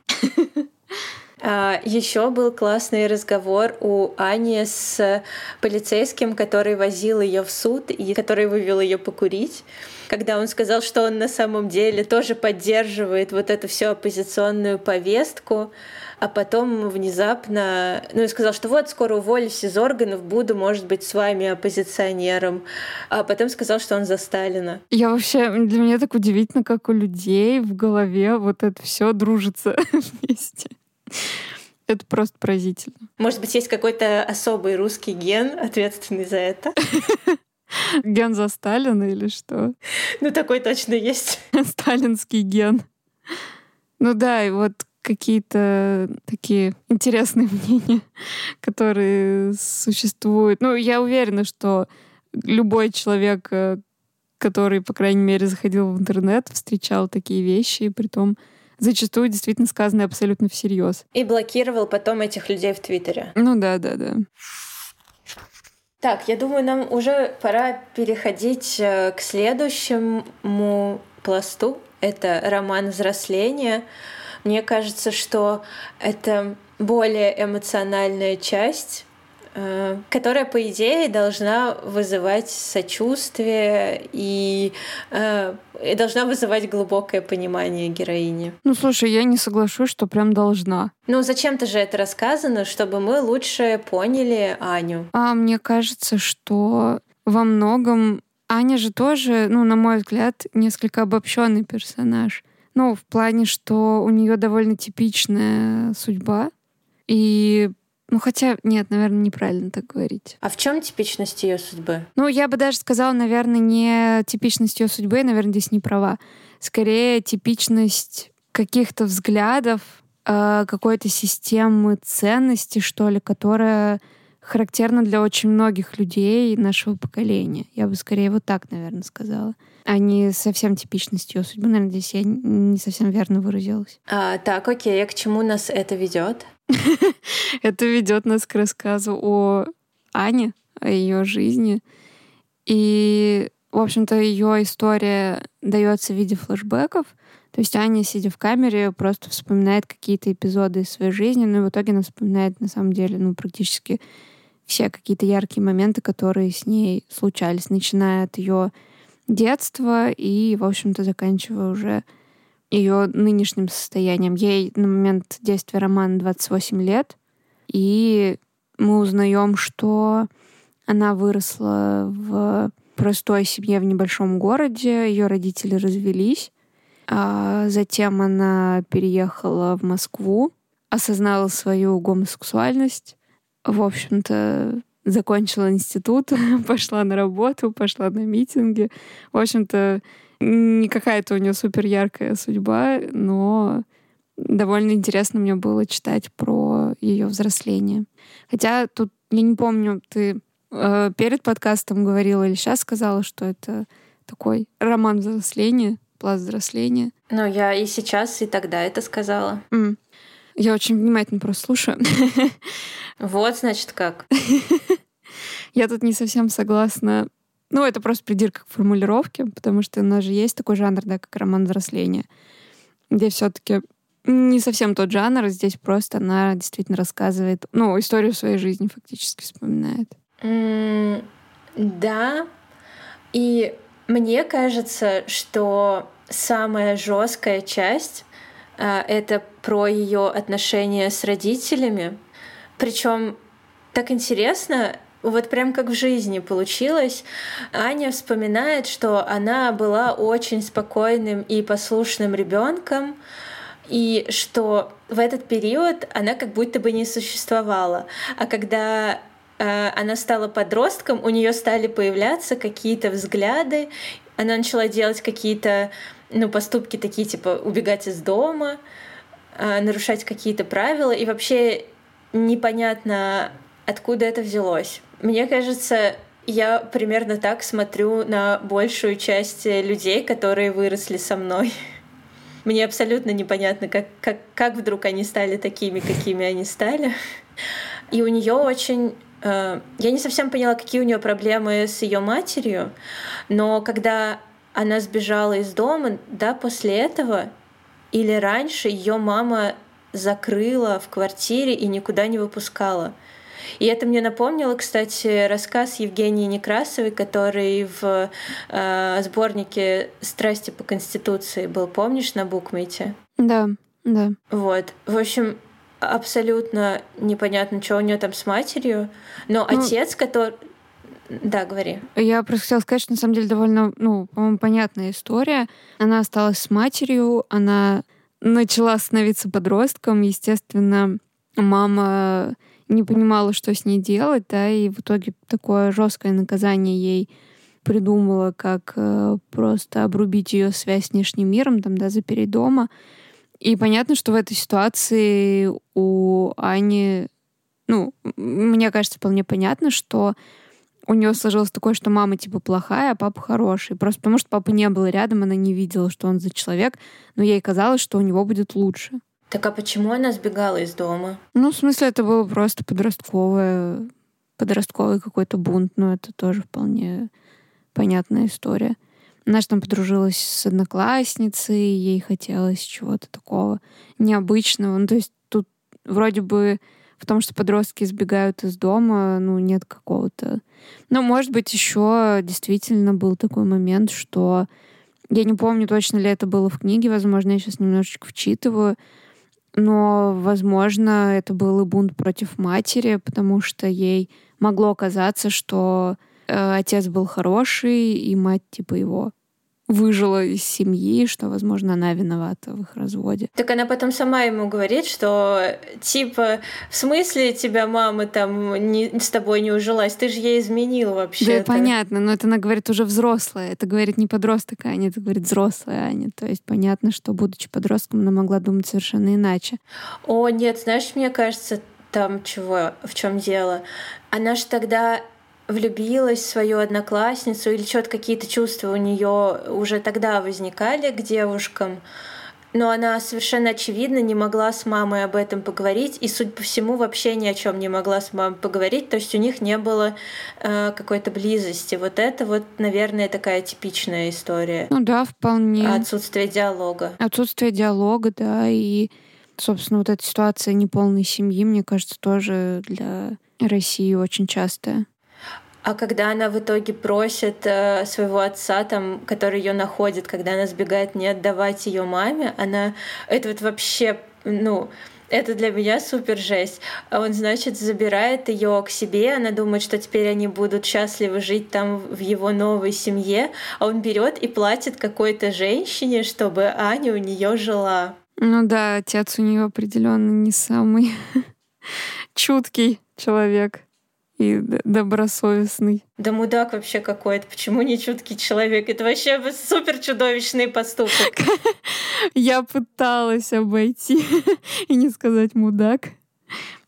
А, Еще был классный разговор у Ани с полицейским, который возил ее в суд и который вывел ее покурить когда он сказал, что он на самом деле тоже поддерживает вот эту всю оппозиционную повестку, а потом внезапно, ну и сказал, что вот скоро уволюсь из органов, буду, может быть, с вами оппозиционером, а потом сказал, что он за Сталина. Я вообще, для меня так удивительно, как у людей в голове вот это все дружится вместе. Это просто поразительно. Может быть, есть какой-то особый русский ген, ответственный за это? Ген за Сталина или что? Ну, такой точно есть. Сталинский ген. Ну да, и вот какие-то такие интересные мнения, которые существуют. Ну, я уверена, что любой человек, э, который, по крайней мере, заходил в интернет, встречал такие вещи, и при том зачастую действительно сказанные абсолютно всерьез. И блокировал потом этих людей в Твиттере. Ну да, да, да. Так, я думаю, нам уже пора переходить э, к следующему пласту. Это роман взросления. Мне кажется, что это более эмоциональная часть которая, по идее, должна вызывать сочувствие и, э, и должна вызывать глубокое понимание героини. Ну, слушай, я не соглашусь, что прям должна. Ну, зачем-то же это рассказано, чтобы мы лучше поняли Аню. А мне кажется, что во многом Аня же тоже, ну, на мой взгляд, несколько обобщенный персонаж. Ну, в плане, что у нее довольно типичная судьба. И ну, хотя, нет, наверное, неправильно так говорить. А в чем типичность ее судьбы? Ну, я бы даже сказала, наверное, не типичность ее судьбы, наверное, здесь не права. Скорее, типичность каких-то взглядов, э, какой-то системы ценностей, что ли, которая характерна для очень многих людей нашего поколения. Я бы скорее вот так, наверное, сказала. А не совсем типичность ее судьбы. Наверное, здесь я не совсем верно выразилась. А, так, окей. А к чему нас это ведет? Это ведет нас к рассказу о Ане, о ее жизни. И, в общем-то, ее история дается в виде флэшбэков. То есть Аня, сидя в камере, просто вспоминает какие-то эпизоды из своей жизни, но в итоге она вспоминает, на самом деле, ну, практически все какие-то яркие моменты, которые с ней случались, начиная от ее детства и, в общем-то, заканчивая уже ее нынешним состоянием. Ей на момент действия романа 28 лет, и мы узнаем, что она выросла в простой семье в небольшом городе, ее родители развелись, а затем она переехала в Москву, осознала свою гомосексуальность, в общем-то, закончила институт, пошла на работу, пошла на митинги. В общем-то, не какая-то у нее супер яркая судьба, но довольно интересно мне было читать про ее взросление. Хотя тут, я не помню, ты э, перед подкастом говорила или сейчас сказала, что это такой роман взросления, пласт взросления. Ну, я и сейчас, и тогда это сказала. Mm. Я очень внимательно просто слушаю. Вот, значит, как. Я тут не совсем согласна ну, это просто придирка к формулировке, потому что у нас же есть такой жанр, да, как роман взросления, где все-таки не совсем тот жанр, здесь просто она действительно рассказывает, ну, историю своей жизни фактически вспоминает. Да, и мне кажется, что самая жесткая часть э, это про ее отношения с родителями. Причем так интересно, вот прям как в жизни получилось. Аня вспоминает, что она была очень спокойным и послушным ребенком, и что в этот период она как будто бы не существовала. А когда э, она стала подростком, у нее стали появляться какие-то взгляды, она начала делать какие-то ну, поступки такие, типа убегать из дома, э, нарушать какие-то правила, и вообще непонятно, откуда это взялось. Мне кажется, я примерно так смотрю на большую часть людей, которые выросли со мной. Мне абсолютно непонятно, как, как, как вдруг они стали такими, какими они стали. И у нее очень... Э, я не совсем поняла, какие у нее проблемы с ее матерью, но когда она сбежала из дома, да, после этого или раньше ее мама закрыла в квартире и никуда не выпускала. И это мне напомнило, кстати, рассказ Евгении Некрасовой, который в э, сборнике «Страсти по Конституции» был, помнишь, на букмейте? Да, да. Вот. В общем, абсолютно непонятно, что у нее там с матерью, но ну, отец, который... Да, говори. Я просто хотела сказать, что на самом деле довольно, ну, по-моему, понятная история. Она осталась с матерью, она начала становиться подростком, естественно, мама не понимала, что с ней делать, да, и в итоге такое жесткое наказание ей придумала, как э, просто обрубить ее связь с внешним миром, там, да, запереть дома. И понятно, что в этой ситуации у Ани, ну, мне кажется, вполне понятно, что у нее сложилось такое, что мама типа плохая, а папа хороший. Просто потому что папа не был рядом, она не видела, что он за человек, но ей казалось, что у него будет лучше. Так а почему она сбегала из дома? Ну, в смысле, это было просто подростковое, подростковый какой-то бунт, но это тоже вполне понятная история. Она же там подружилась с одноклассницей, ей хотелось чего-то такого необычного. Ну, то есть тут вроде бы в том, что подростки избегают из дома, ну, нет какого-то... Ну, может быть, еще действительно был такой момент, что... Я не помню, точно ли это было в книге, возможно, я сейчас немножечко вчитываю, но, возможно, это был и бунт против матери, потому что ей могло казаться, что э, отец был хороший, и мать типа его выжила из семьи, что, возможно, она виновата в их разводе. Так она потом сама ему говорит, что типа, в смысле тебя мама там не, с тобой не ужилась, ты же ей изменил вообще. Да, понятно, но это она говорит уже взрослая, это говорит не подросток Аня, это говорит взрослая Аня. То есть понятно, что, будучи подростком, она могла думать совершенно иначе. О, нет, знаешь, мне кажется, там чего, в чем дело. Она же тогда влюбилась в свою одноклассницу или что-то какие-то чувства у нее уже тогда возникали к девушкам, но она совершенно очевидно не могла с мамой об этом поговорить, и, судя по всему, вообще ни о чем не могла с мамой поговорить, то есть у них не было э, какой-то близости. Вот это вот, наверное, такая типичная история. Ну да, вполне. Отсутствие диалога. Отсутствие диалога, да, и, собственно, вот эта ситуация неполной семьи, мне кажется, тоже для России очень частая. А когда она в итоге просит э, своего отца, там, который ее находит, когда она сбегает, не отдавать ее маме, она это вот вообще, ну, это для меня супер жесть. А он, значит, забирает ее к себе, она думает, что теперь они будут счастливы жить там в его новой семье, а он берет и платит какой-то женщине, чтобы Аня у нее жила. Ну да, отец у нее определенно не самый чуткий человек и добросовестный. Да мудак вообще какой-то. Почему не чуткий человек? Это вообще супер чудовищный поступок. Я пыталась обойти и не сказать мудак.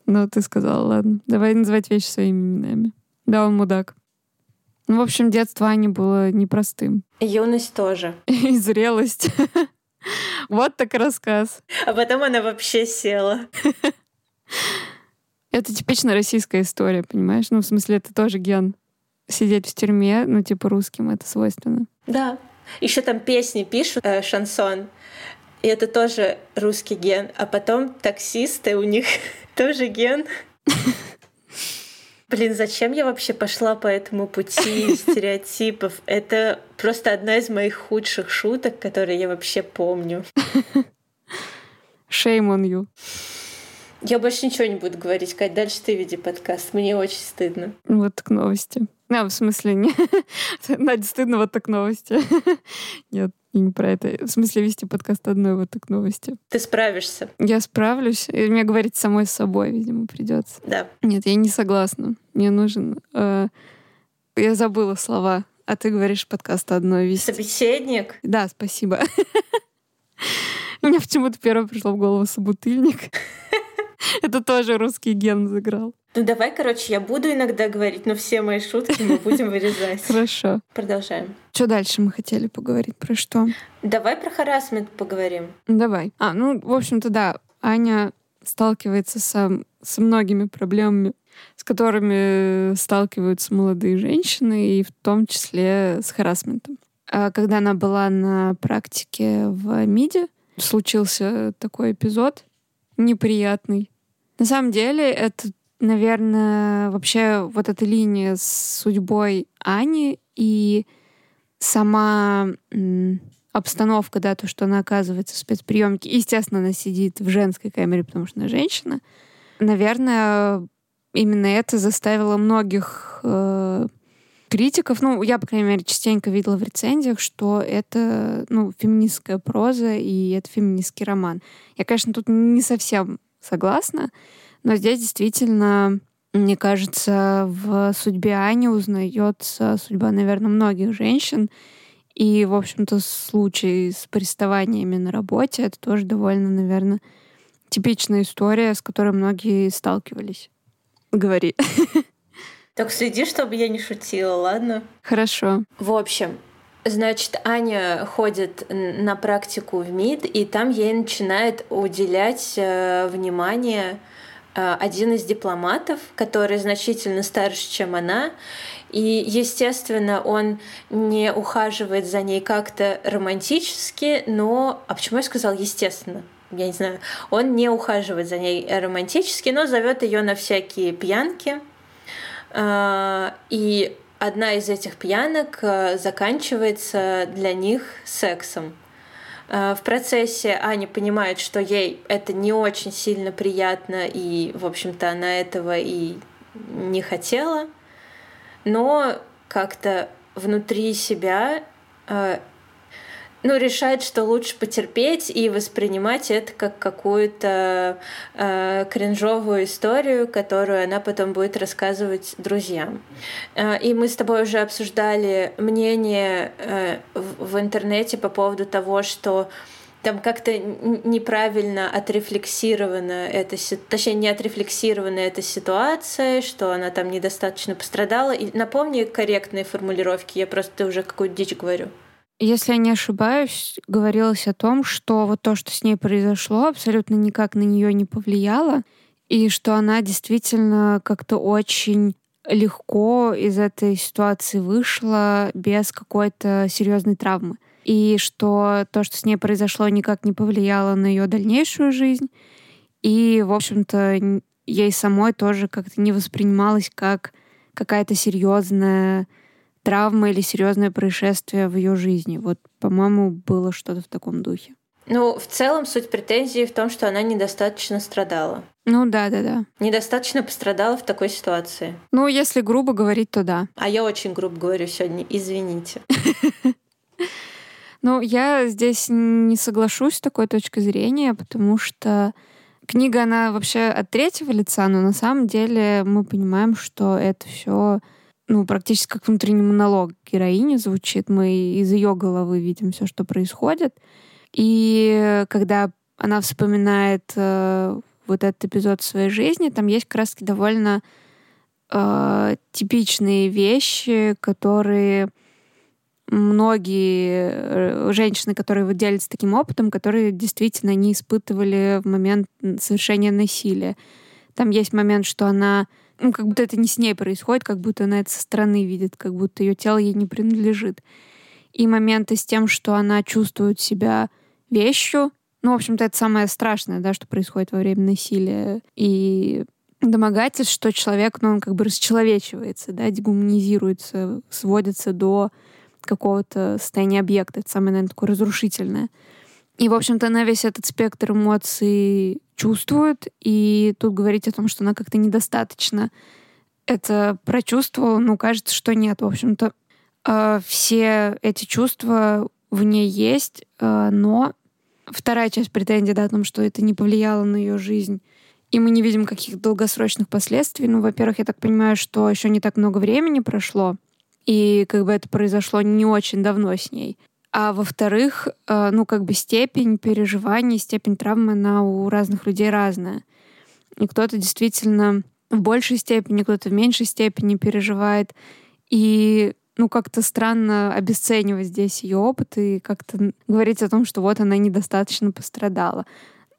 Но ты сказала, ладно, давай называть вещи своими именами. Да, он мудак. Ну, в общем, детство Ани было непростым. Юность тоже. И зрелость. Вот так рассказ. А потом она вообще села. Это типично российская история, понимаешь? Ну, в смысле, это тоже ген. Сидеть в тюрьме, ну, типа русским это свойственно. Да. Еще там песни пишут, э, шансон. И это тоже русский ген. А потом таксисты, у них тоже ген. Блин, зачем я вообще пошла по этому пути стереотипов? Это просто одна из моих худших шуток, которые я вообще помню. Shame on you. Я больше ничего не буду говорить, Кать. Дальше ты веди подкаст. Мне очень стыдно. Вот так новости. А, в смысле, не... Надя, стыдно, вот так новости. Нет, не про это. В смысле, вести подкаст одной вот так новости. Ты справишься. Я справлюсь. И мне говорить самой с собой, видимо, придется. Да. Нет, я не согласна. Мне нужен... Э, я забыла слова. А ты говоришь подкаст одной вести. Собеседник? Да, спасибо. Мне почему-то первое пришло в голову собутыльник. Это тоже русский ген заграл. Ну давай, короче, я буду иногда говорить, но все мои шутки мы будем вырезать. Хорошо. Продолжаем. Что дальше мы хотели поговорить? Про что? Давай про харасмент поговорим. Давай. А, ну, в общем-то, да. Аня сталкивается со, со многими проблемами, с которыми сталкиваются молодые женщины, и в том числе с харасментом. А когда она была на практике в МИДе, случился такой эпизод, неприятный. На самом деле, это, наверное, вообще вот эта линия с судьбой Ани и сама обстановка, да, то, что она оказывается в спецприемке. Естественно, она сидит в женской камере, потому что она женщина. Наверное, именно это заставило многих э, критиков, ну, я, по крайней мере, частенько видела в рецензиях, что это, ну, феминистская проза и это феминистский роман. Я, конечно, тут не совсем согласна, но здесь действительно, мне кажется, в судьбе Ани узнается судьба, наверное, многих женщин, и, в общем-то, случай с приставаниями на работе — это тоже довольно, наверное, типичная история, с которой многие сталкивались. Говори. Так следи, чтобы я не шутила, ладно? Хорошо. В общем, Значит, Аня ходит на практику в МИД, и там ей начинает уделять э, внимание э, один из дипломатов, который значительно старше, чем она. И, естественно, он не ухаживает за ней как-то романтически, но... А почему я сказал естественно? Я не знаю. Он не ухаживает за ней романтически, но зовет ее на всякие пьянки. А, и одна из этих пьянок э, заканчивается для них сексом. А, в процессе Аня понимает, что ей это не очень сильно приятно, и, в общем-то, она этого и не хотела но как-то внутри себя э, ну, решает, что лучше потерпеть и воспринимать это как какую-то э, кринжовую историю, которую она потом будет рассказывать друзьям. Э, и мы с тобой уже обсуждали мнение э, в, в интернете по поводу того, что там как-то неправильно отрефлексирована эта точнее не отрефлексирована эта ситуация, что она там недостаточно пострадала. И напомни корректные формулировки, я просто уже какую-то дичь говорю. Если я не ошибаюсь, говорилось о том, что вот то, что с ней произошло, абсолютно никак на нее не повлияло, и что она действительно как-то очень легко из этой ситуации вышла без какой-то серьезной травмы и что то, что с ней произошло, никак не повлияло на ее дальнейшую жизнь. И, в общем-то, ей самой тоже как-то не воспринималось как какая-то серьезная травма или серьезное происшествие в ее жизни. Вот, по-моему, было что-то в таком духе. Ну, в целом суть претензии в том, что она недостаточно страдала. Ну да, да, да. Недостаточно пострадала в такой ситуации. Ну, если грубо говорить, то да. А я очень грубо говорю сегодня, извините. Ну, я здесь не соглашусь с такой точкой зрения, потому что книга, она вообще от третьего лица, но на самом деле мы понимаем, что это все ну, практически как внутренний монолог героини звучит. Мы из ее головы видим все, что происходит. И когда она вспоминает э, вот этот эпизод своей жизни, там есть как раз довольно э, типичные вещи, которые многие э, женщины, которые делятся таким опытом, которые действительно не испытывали в момент совершения насилия. Там есть момент, что она, ну, как будто это не с ней происходит, как будто она это со стороны видит, как будто ее тело ей не принадлежит. И моменты с тем, что она чувствует себя вещью, ну, в общем-то, это самое страшное, да, что происходит во время насилия. И домогательств, что человек, ну, он как бы расчеловечивается, да, дегуманизируется, сводится до какого-то состояния объекта. Это самое, наверное, такое разрушительное. И, в общем-то, она весь этот спектр эмоций чувствует, и тут говорить о том, что она как-то недостаточно это прочувствовала, ну, кажется, что нет. В общем-то, э, все эти чувства в ней есть, э, но вторая часть претензий, да, о том, что это не повлияло на ее жизнь, и мы не видим каких-то долгосрочных последствий. Ну, во-первых, я так понимаю, что еще не так много времени прошло, и как бы это произошло не очень давно с ней. А во-вторых, э, ну как бы степень переживаний, степень травмы, она у разных людей разная. И кто-то действительно в большей степени, кто-то в меньшей степени переживает. И ну, как-то странно обесценивать здесь ее опыт и как-то говорить о том, что вот она недостаточно пострадала.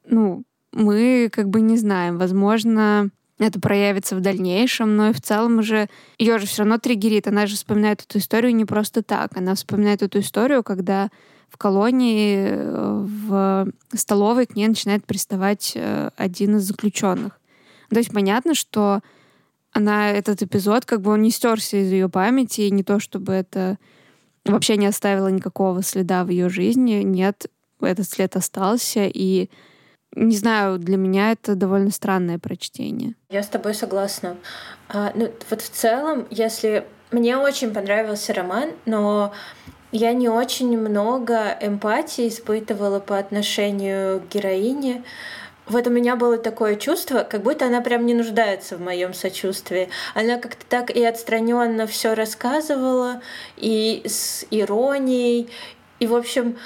Ну, мы как бы не знаем. Возможно, это проявится в дальнейшем, но и в целом уже ее же все равно триггерит. Она же вспоминает эту историю не просто так. Она вспоминает эту историю, когда в колонии в столовой к ней начинает приставать э, один из заключенных. То есть понятно, что она этот эпизод, как бы он не стерся из ее памяти, и не то, чтобы это вообще не оставило никакого следа в ее жизни. Нет, этот след остался, и не знаю, для меня это довольно странное прочтение. Я с тобой согласна. А, ну, вот в целом, если... Мне очень понравился роман, но я не очень много эмпатии испытывала по отношению к героине. Вот у меня было такое чувство, как будто она прям не нуждается в моем сочувствии. Она как-то так и отстраненно все рассказывала, и с иронией. И, в общем,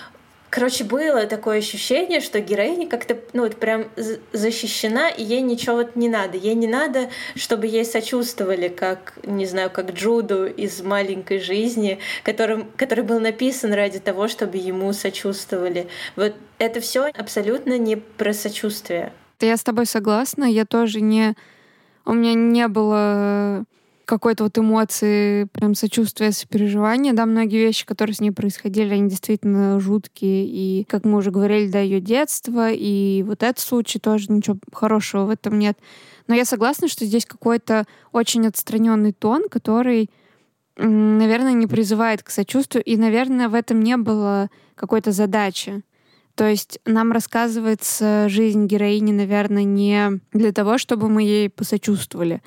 Короче, было такое ощущение, что героиня как-то, ну вот прям защищена, и ей ничего вот не надо. Ей не надо, чтобы ей сочувствовали, как, не знаю, как Джуду из «Маленькой жизни», которым, который был написан ради того, чтобы ему сочувствовали. Вот это все абсолютно не про сочувствие. Я с тобой согласна. Я тоже не... У меня не было какой-то вот эмоции, прям сочувствия, сопереживания. Да, многие вещи, которые с ней происходили, они действительно жуткие. И, как мы уже говорили, да, ее детство, и вот этот случай тоже ничего хорошего в этом нет. Но я согласна, что здесь какой-то очень отстраненный тон, который, наверное, не призывает к сочувствию. И, наверное, в этом не было какой-то задачи. То есть нам рассказывается жизнь героини, наверное, не для того, чтобы мы ей посочувствовали,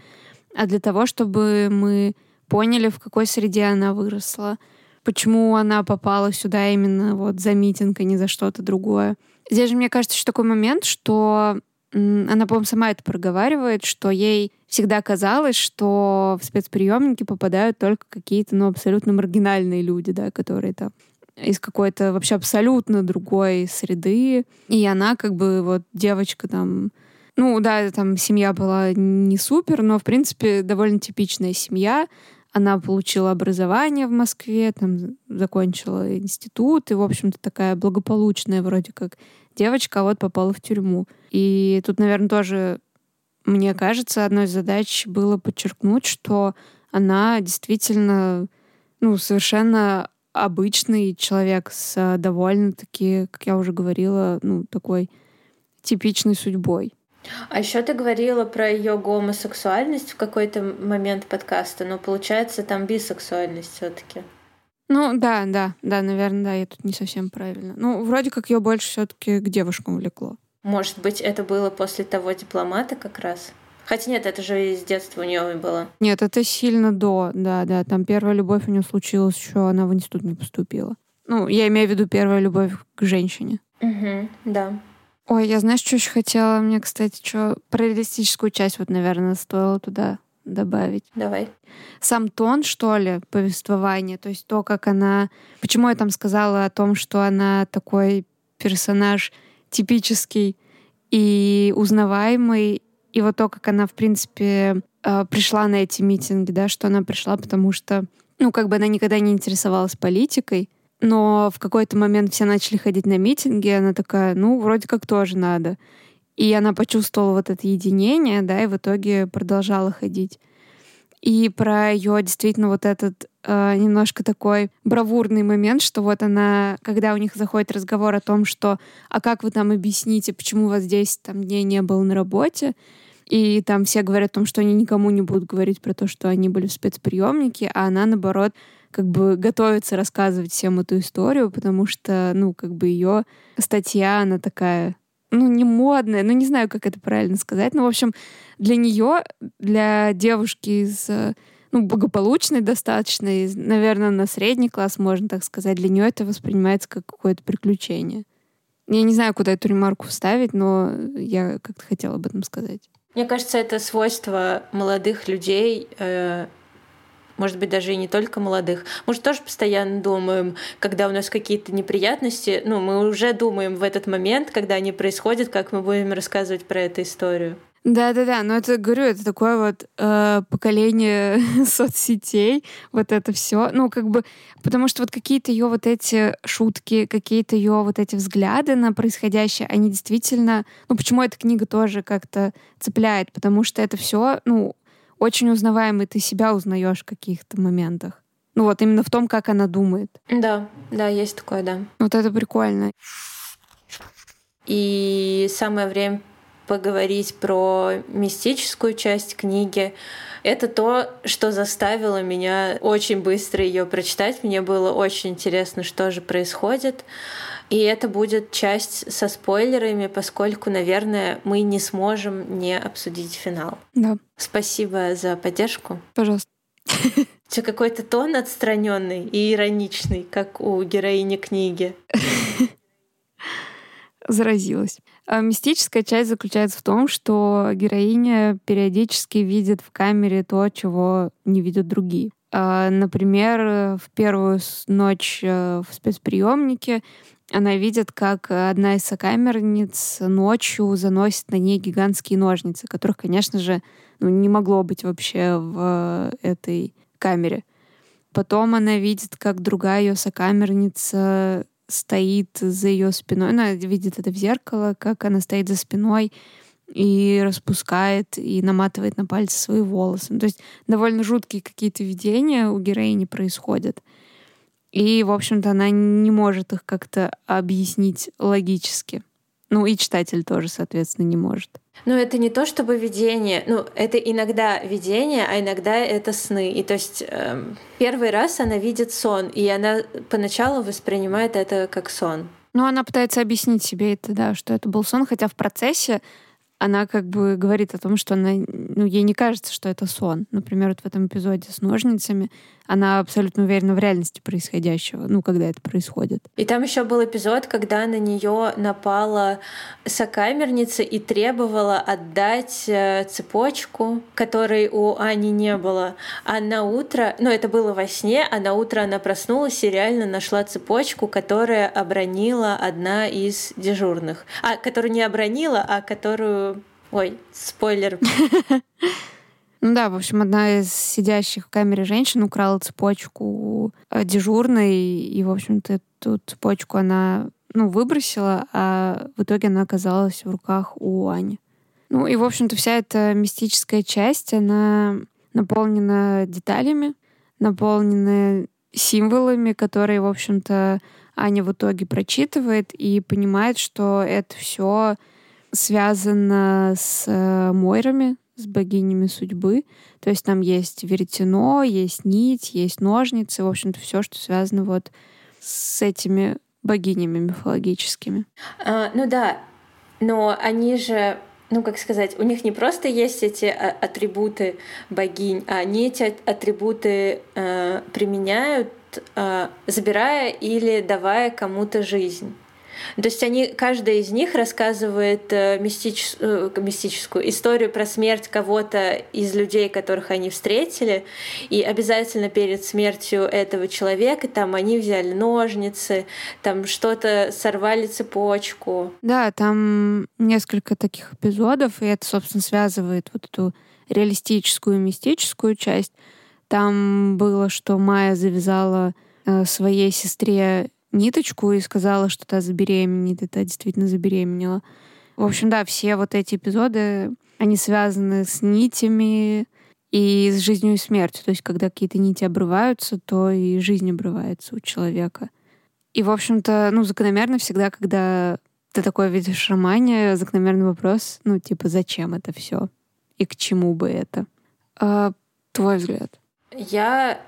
а для того, чтобы мы поняли, в какой среде она выросла, почему она попала сюда именно вот за митинг, а не за что-то другое. Здесь же, мне кажется, еще такой момент, что она, по-моему, сама это проговаривает, что ей всегда казалось, что в спецприемники попадают только какие-то, ну, абсолютно маргинальные люди, да, которые там из какой-то вообще абсолютно другой среды. И она как бы вот девочка там ну да, там семья была не супер, но в принципе довольно типичная семья. Она получила образование в Москве, там закончила институт, и, в общем-то, такая благополучная вроде как девочка, а вот попала в тюрьму. И тут, наверное, тоже, мне кажется, одной из задач было подчеркнуть, что она действительно, ну, совершенно обычный человек с довольно-таки, как я уже говорила, ну, такой типичной судьбой. А еще ты говорила про ее гомосексуальность в какой-то момент подкаста, но получается там бисексуальность все-таки. Ну да, да, да, наверное, да, я тут не совсем правильно. Ну, вроде как ее больше все-таки к девушкам влекло. Может быть, это было после того дипломата как раз? Хотя нет, это же из детства у нее было. Нет, это сильно до, да, да. Там первая любовь у нее случилась еще, она в институт не поступила. Ну, я имею в виду первая любовь к женщине. Угу, да. Ой, я знаешь, что еще хотела? Мне, кстати, что про реалистическую часть вот, наверное, стоило туда добавить. Давай. Сам тон, что ли, повествования, то есть то, как она... Почему я там сказала о том, что она такой персонаж типический и узнаваемый, и вот то, как она, в принципе, э, пришла на эти митинги, да, что она пришла, потому что, ну, как бы она никогда не интересовалась политикой, но в какой-то момент все начали ходить на митинги, и она такая, ну, вроде как тоже надо. И она почувствовала вот это единение, да, и в итоге продолжала ходить. И про ее действительно вот этот э, немножко такой бравурный момент, что вот она, когда у них заходит разговор о том, что «а как вы там объясните, почему у вас 10 там, дней не было на работе?» И там все говорят о том, что они никому не будут говорить про то, что они были в спецприемнике, а она, наоборот, как бы готовится рассказывать всем эту историю, потому что, ну, как бы ее статья, она такая, ну, не модная, ну, не знаю, как это правильно сказать, но, в общем, для нее, для девушки из ну, благополучной достаточно, и, наверное, на средний класс, можно так сказать, для нее это воспринимается как какое-то приключение. Я не знаю, куда эту ремарку вставить, но я как-то хотела об этом сказать. Мне кажется, это свойство молодых людей э, может быть, даже и не только молодых. Мы же тоже постоянно думаем, когда у нас какие-то неприятности, ну, мы уже думаем в этот момент, когда они происходят, как мы будем рассказывать про эту историю. Да, да, да. Но это говорю, это такое вот э, поколение соцсетей, вот это все. Ну, как бы, потому что вот какие-то ее вот эти шутки, какие-то ее вот эти взгляды на происходящее, они действительно. Ну, почему эта книга тоже как-то цепляет? Потому что это все, ну, очень узнаваемый, ты себя узнаешь в каких-то моментах. Ну вот именно в том, как она думает. Да, да, есть такое, да. Вот это прикольно. И самое время поговорить про мистическую часть книги. Это то, что заставило меня очень быстро ее прочитать. Мне было очень интересно, что же происходит. И это будет часть со спойлерами, поскольку, наверное, мы не сможем не обсудить финал. Да. Спасибо за поддержку. Пожалуйста. Все какой-то тон отстраненный и ироничный, как у героини книги. Заразилась. А мистическая часть заключается в том, что героиня периодически видит в камере то, чего не видят другие. А, например, в первую ночь э, в спецприемнике она видит, как одна из сокамерниц ночью заносит на ней гигантские ножницы, которых, конечно же, ну, не могло быть вообще в этой камере. Потом она видит, как другая ее сокамерница стоит за ее спиной. Она видит это в зеркало, как она стоит за спиной и распускает и наматывает на пальцы свои волосы. То есть довольно жуткие какие-то видения у героини происходят. И, в общем-то, она не может их как-то объяснить логически. Ну и читатель тоже, соответственно, не может. Ну, это не то чтобы видение, ну, это иногда видение, а иногда это сны. И то есть э, первый раз она видит сон, и она поначалу воспринимает это как сон. Ну, она пытается объяснить себе это, да, что это был сон, хотя в процессе она как бы говорит о том, что она, ну, ей не кажется, что это сон. Например, вот в этом эпизоде с ножницами она абсолютно уверена в реальности происходящего, ну, когда это происходит. И там еще был эпизод, когда на нее напала сокамерница и требовала отдать э, цепочку, которой у Ани не было. А на утро, ну, это было во сне, а на утро она проснулась и реально нашла цепочку, которая обронила одна из дежурных. А, которую не обронила, а которую Ой, спойлер. Ну да, в общем, одна из сидящих в камере женщин украла цепочку э, дежурной, и, в общем-то, эту цепочку она ну, выбросила, а в итоге она оказалась в руках у Ани. Ну и, в общем-то, вся эта мистическая часть, она наполнена деталями, наполнена символами, которые, в общем-то, Аня в итоге прочитывает и понимает, что это все связано с э, Мойрами, с богинями судьбы. То есть там есть веретено, есть нить, есть ножницы, в общем-то, все, что связано вот с этими богинями мифологическими. А, ну да, но они же, ну как сказать, у них не просто есть эти а, атрибуты богинь, а они эти атрибуты э, применяют, э, забирая или давая кому-то жизнь. То есть они, каждая из них рассказывает э, мистич, э, мистическую историю про смерть кого-то из людей, которых они встретили, и обязательно перед смертью этого человека там они взяли ножницы, там что-то сорвали цепочку. Да, там несколько таких эпизодов, и это, собственно, связывает вот эту реалистическую мистическую часть. Там было, что Майя завязала э, своей сестре ниточку и сказала, что та забеременеет, и та действительно забеременела. В общем, да, все вот эти эпизоды, они связаны с нитями и с жизнью и смертью. То есть, когда какие-то нити обрываются, то и жизнь обрывается у человека. И, в общем-то, ну, закономерно всегда, когда ты такое видишь в романе, закономерный вопрос, ну, типа, зачем это все? И к чему бы это? А, твой взгляд? Я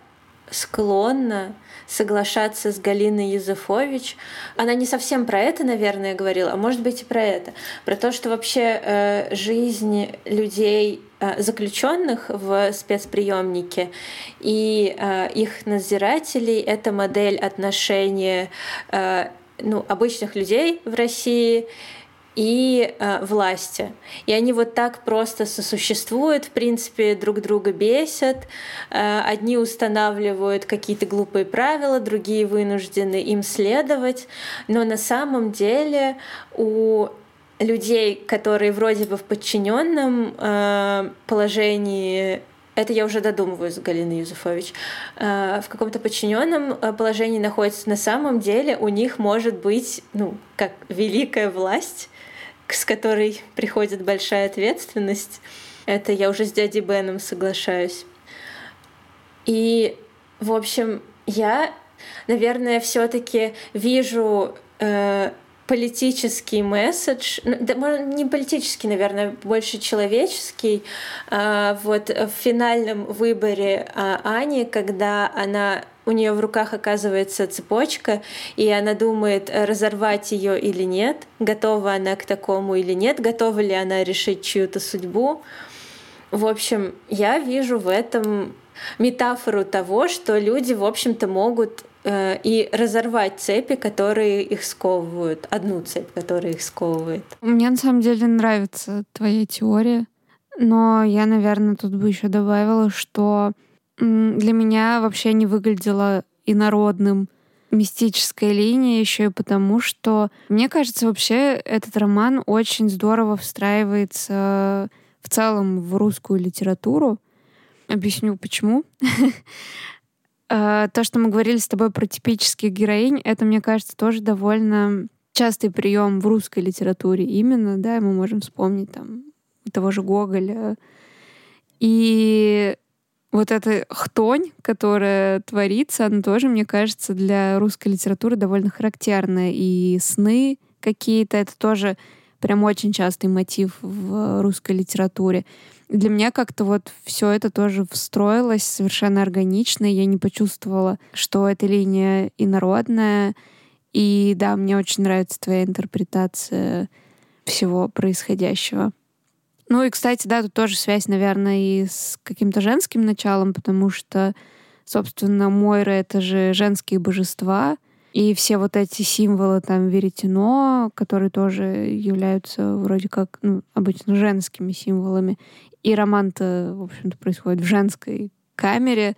склонна соглашаться с Галиной Юзефович. Она не совсем про это, наверное, говорила, а может быть и про это. Про то, что вообще э, жизнь людей э, заключенных в спецприемнике и э, их надзирателей — это модель отношения э, ну, обычных людей в России и э, власти. И они вот так просто сосуществуют, в принципе, друг друга бесят. Э, одни устанавливают какие-то глупые правила, другие вынуждены им следовать. Но на самом деле у людей, которые вроде бы в подчиненном э, положении это я уже додумываюсь, Галина Юзефович, э, в каком-то подчиненном э, положении находится на самом деле, у них может быть, ну, как великая власть, с которой приходит большая ответственность. Это я уже с дядей Беном соглашаюсь. И В общем, я, наверное, все-таки вижу э, политический месседж, ну, да, не политический, наверное, больше человеческий, а, вот в финальном выборе а, Ани, когда она у нее в руках оказывается цепочка, и она думает, разорвать ее или нет, готова она к такому или нет, готова ли она решить чью-то судьбу. В общем, я вижу в этом метафору того, что люди, в общем-то, могут Э, и разорвать цепи, которые их сковывают, одну цепь, которая их сковывает. Мне на самом деле нравится твоя теория, но я, наверное, тут бы еще добавила, что для меня вообще не выглядела инородным мистическая линия еще и потому, что мне кажется, вообще этот роман очень здорово встраивается в целом в русскую литературу. Объясню почему. А, то, что мы говорили с тобой про типических героинь, это, мне кажется, тоже довольно частый прием в русской литературе именно, да, мы можем вспомнить там того же Гоголя. И вот эта хтонь, которая творится, она тоже, мне кажется, для русской литературы довольно характерна. И сны какие-то, это тоже прям очень частый мотив в русской литературе для меня как-то вот все это тоже встроилось совершенно органично. Я не почувствовала, что эта линия инородная. И да, мне очень нравится твоя интерпретация всего происходящего. Ну и, кстати, да, тут тоже связь, наверное, и с каким-то женским началом, потому что, собственно, Мойра — это же женские божества, и все вот эти символы, там, веретено, которые тоже являются вроде как, ну, обычно женскими символами. И роман-то, в общем-то, происходит в женской камере.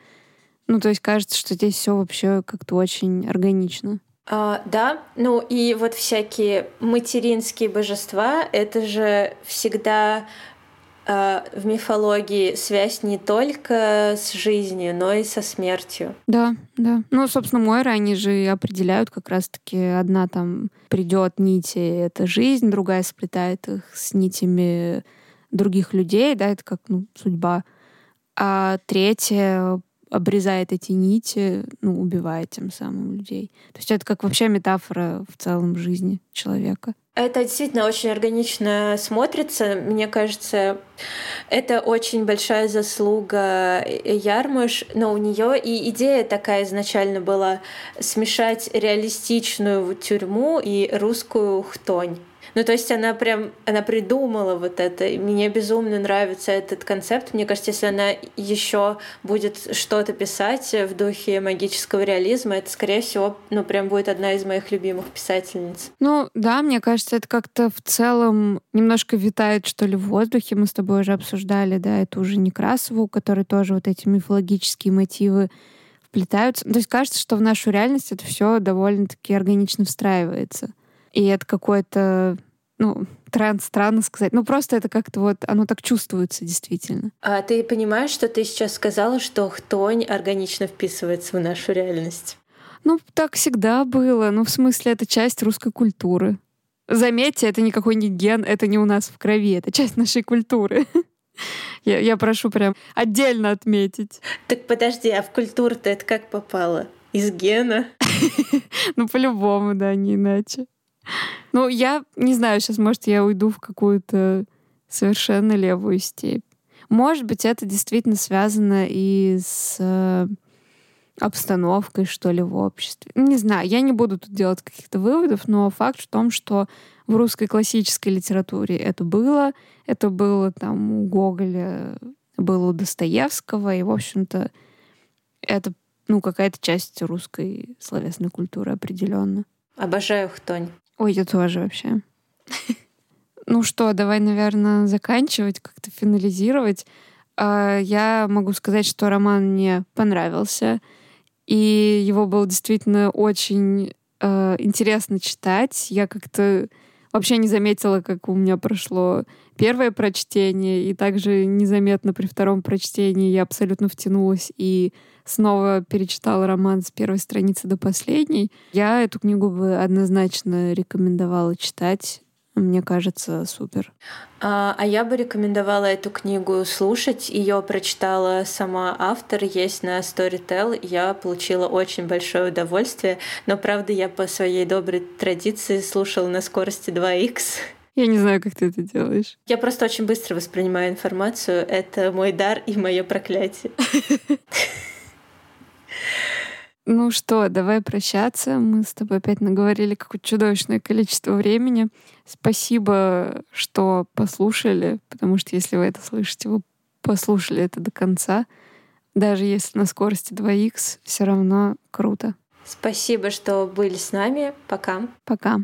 Ну, то есть кажется, что здесь все вообще как-то очень органично. А, да, ну и вот всякие материнские божества, это же всегда а, в мифологии связь не только с жизнью, но и со смертью. Да, да. Ну, собственно, Мойра, они же определяют как раз-таки одна там придет нити, это жизнь, другая сплетает их с нитями других людей, да, это как ну, судьба. А третье обрезает эти нити, ну, убивает тем самым людей. То есть это как вообще метафора в целом жизни человека. Это действительно очень органично смотрится. Мне кажется, это очень большая заслуга Ярмуш, но у нее и идея такая изначально была смешать реалистичную тюрьму и русскую хтонь. Ну, то есть она прям, она придумала вот это. И мне безумно нравится этот концепт. Мне кажется, если она еще будет что-то писать в духе магического реализма, это, скорее всего, ну, прям будет одна из моих любимых писательниц. Ну, да, мне кажется, это как-то в целом немножко витает, что ли, в воздухе. Мы с тобой уже обсуждали, да, это уже Некрасову, у которой тоже вот эти мифологические мотивы вплетаются. То есть кажется, что в нашу реальность это все довольно-таки органично встраивается. И это какое-то ну, тренд, странно сказать. Ну, просто это как-то вот, оно так чувствуется действительно. А ты понимаешь, что ты сейчас сказала, что хтонь органично вписывается в нашу реальность? Ну, так всегда было. Ну, в смысле, это часть русской культуры. Заметьте, это никакой не ген, это не у нас в крови, это часть нашей культуры. Я, я прошу прям отдельно отметить. Так подожди, а в культуру-то это как попало? Из гена? Ну, по-любому, да, не иначе. Ну, я не знаю, сейчас, может, я уйду в какую-то совершенно левую степь. Может быть, это действительно связано и с э, обстановкой, что ли, в обществе. Не знаю, я не буду тут делать каких-то выводов, но факт в том, что в русской классической литературе это было, это было там у Гоголя, было у Достоевского, и, в общем-то, это ну, какая-то часть русской словесной культуры определенно. Обожаю хтонь. Ой, я тоже вообще. Ну что, давай, наверное, заканчивать, как-то финализировать. А, я могу сказать, что роман мне понравился, и его было действительно очень э, интересно читать. Я как-то вообще не заметила, как у меня прошло первое прочтение, и также незаметно при втором прочтении я абсолютно втянулась и снова перечитала роман с первой страницы до последней. Я эту книгу бы однозначно рекомендовала читать. Мне кажется, супер. А, а я бы рекомендовала эту книгу слушать. Ее прочитала сама автор, есть на Storytel. Я получила очень большое удовольствие. Но, правда, я по своей доброй традиции слушала на скорости 2х. Я не знаю, как ты это делаешь. Я просто очень быстро воспринимаю информацию. Это мой дар и мое проклятие. Ну что, давай прощаться. Мы с тобой опять наговорили какое-то чудовищное количество времени. Спасибо, что послушали, потому что если вы это слышите, вы послушали это до конца. Даже если на скорости 2х, все равно круто. Спасибо, что были с нами. Пока. Пока.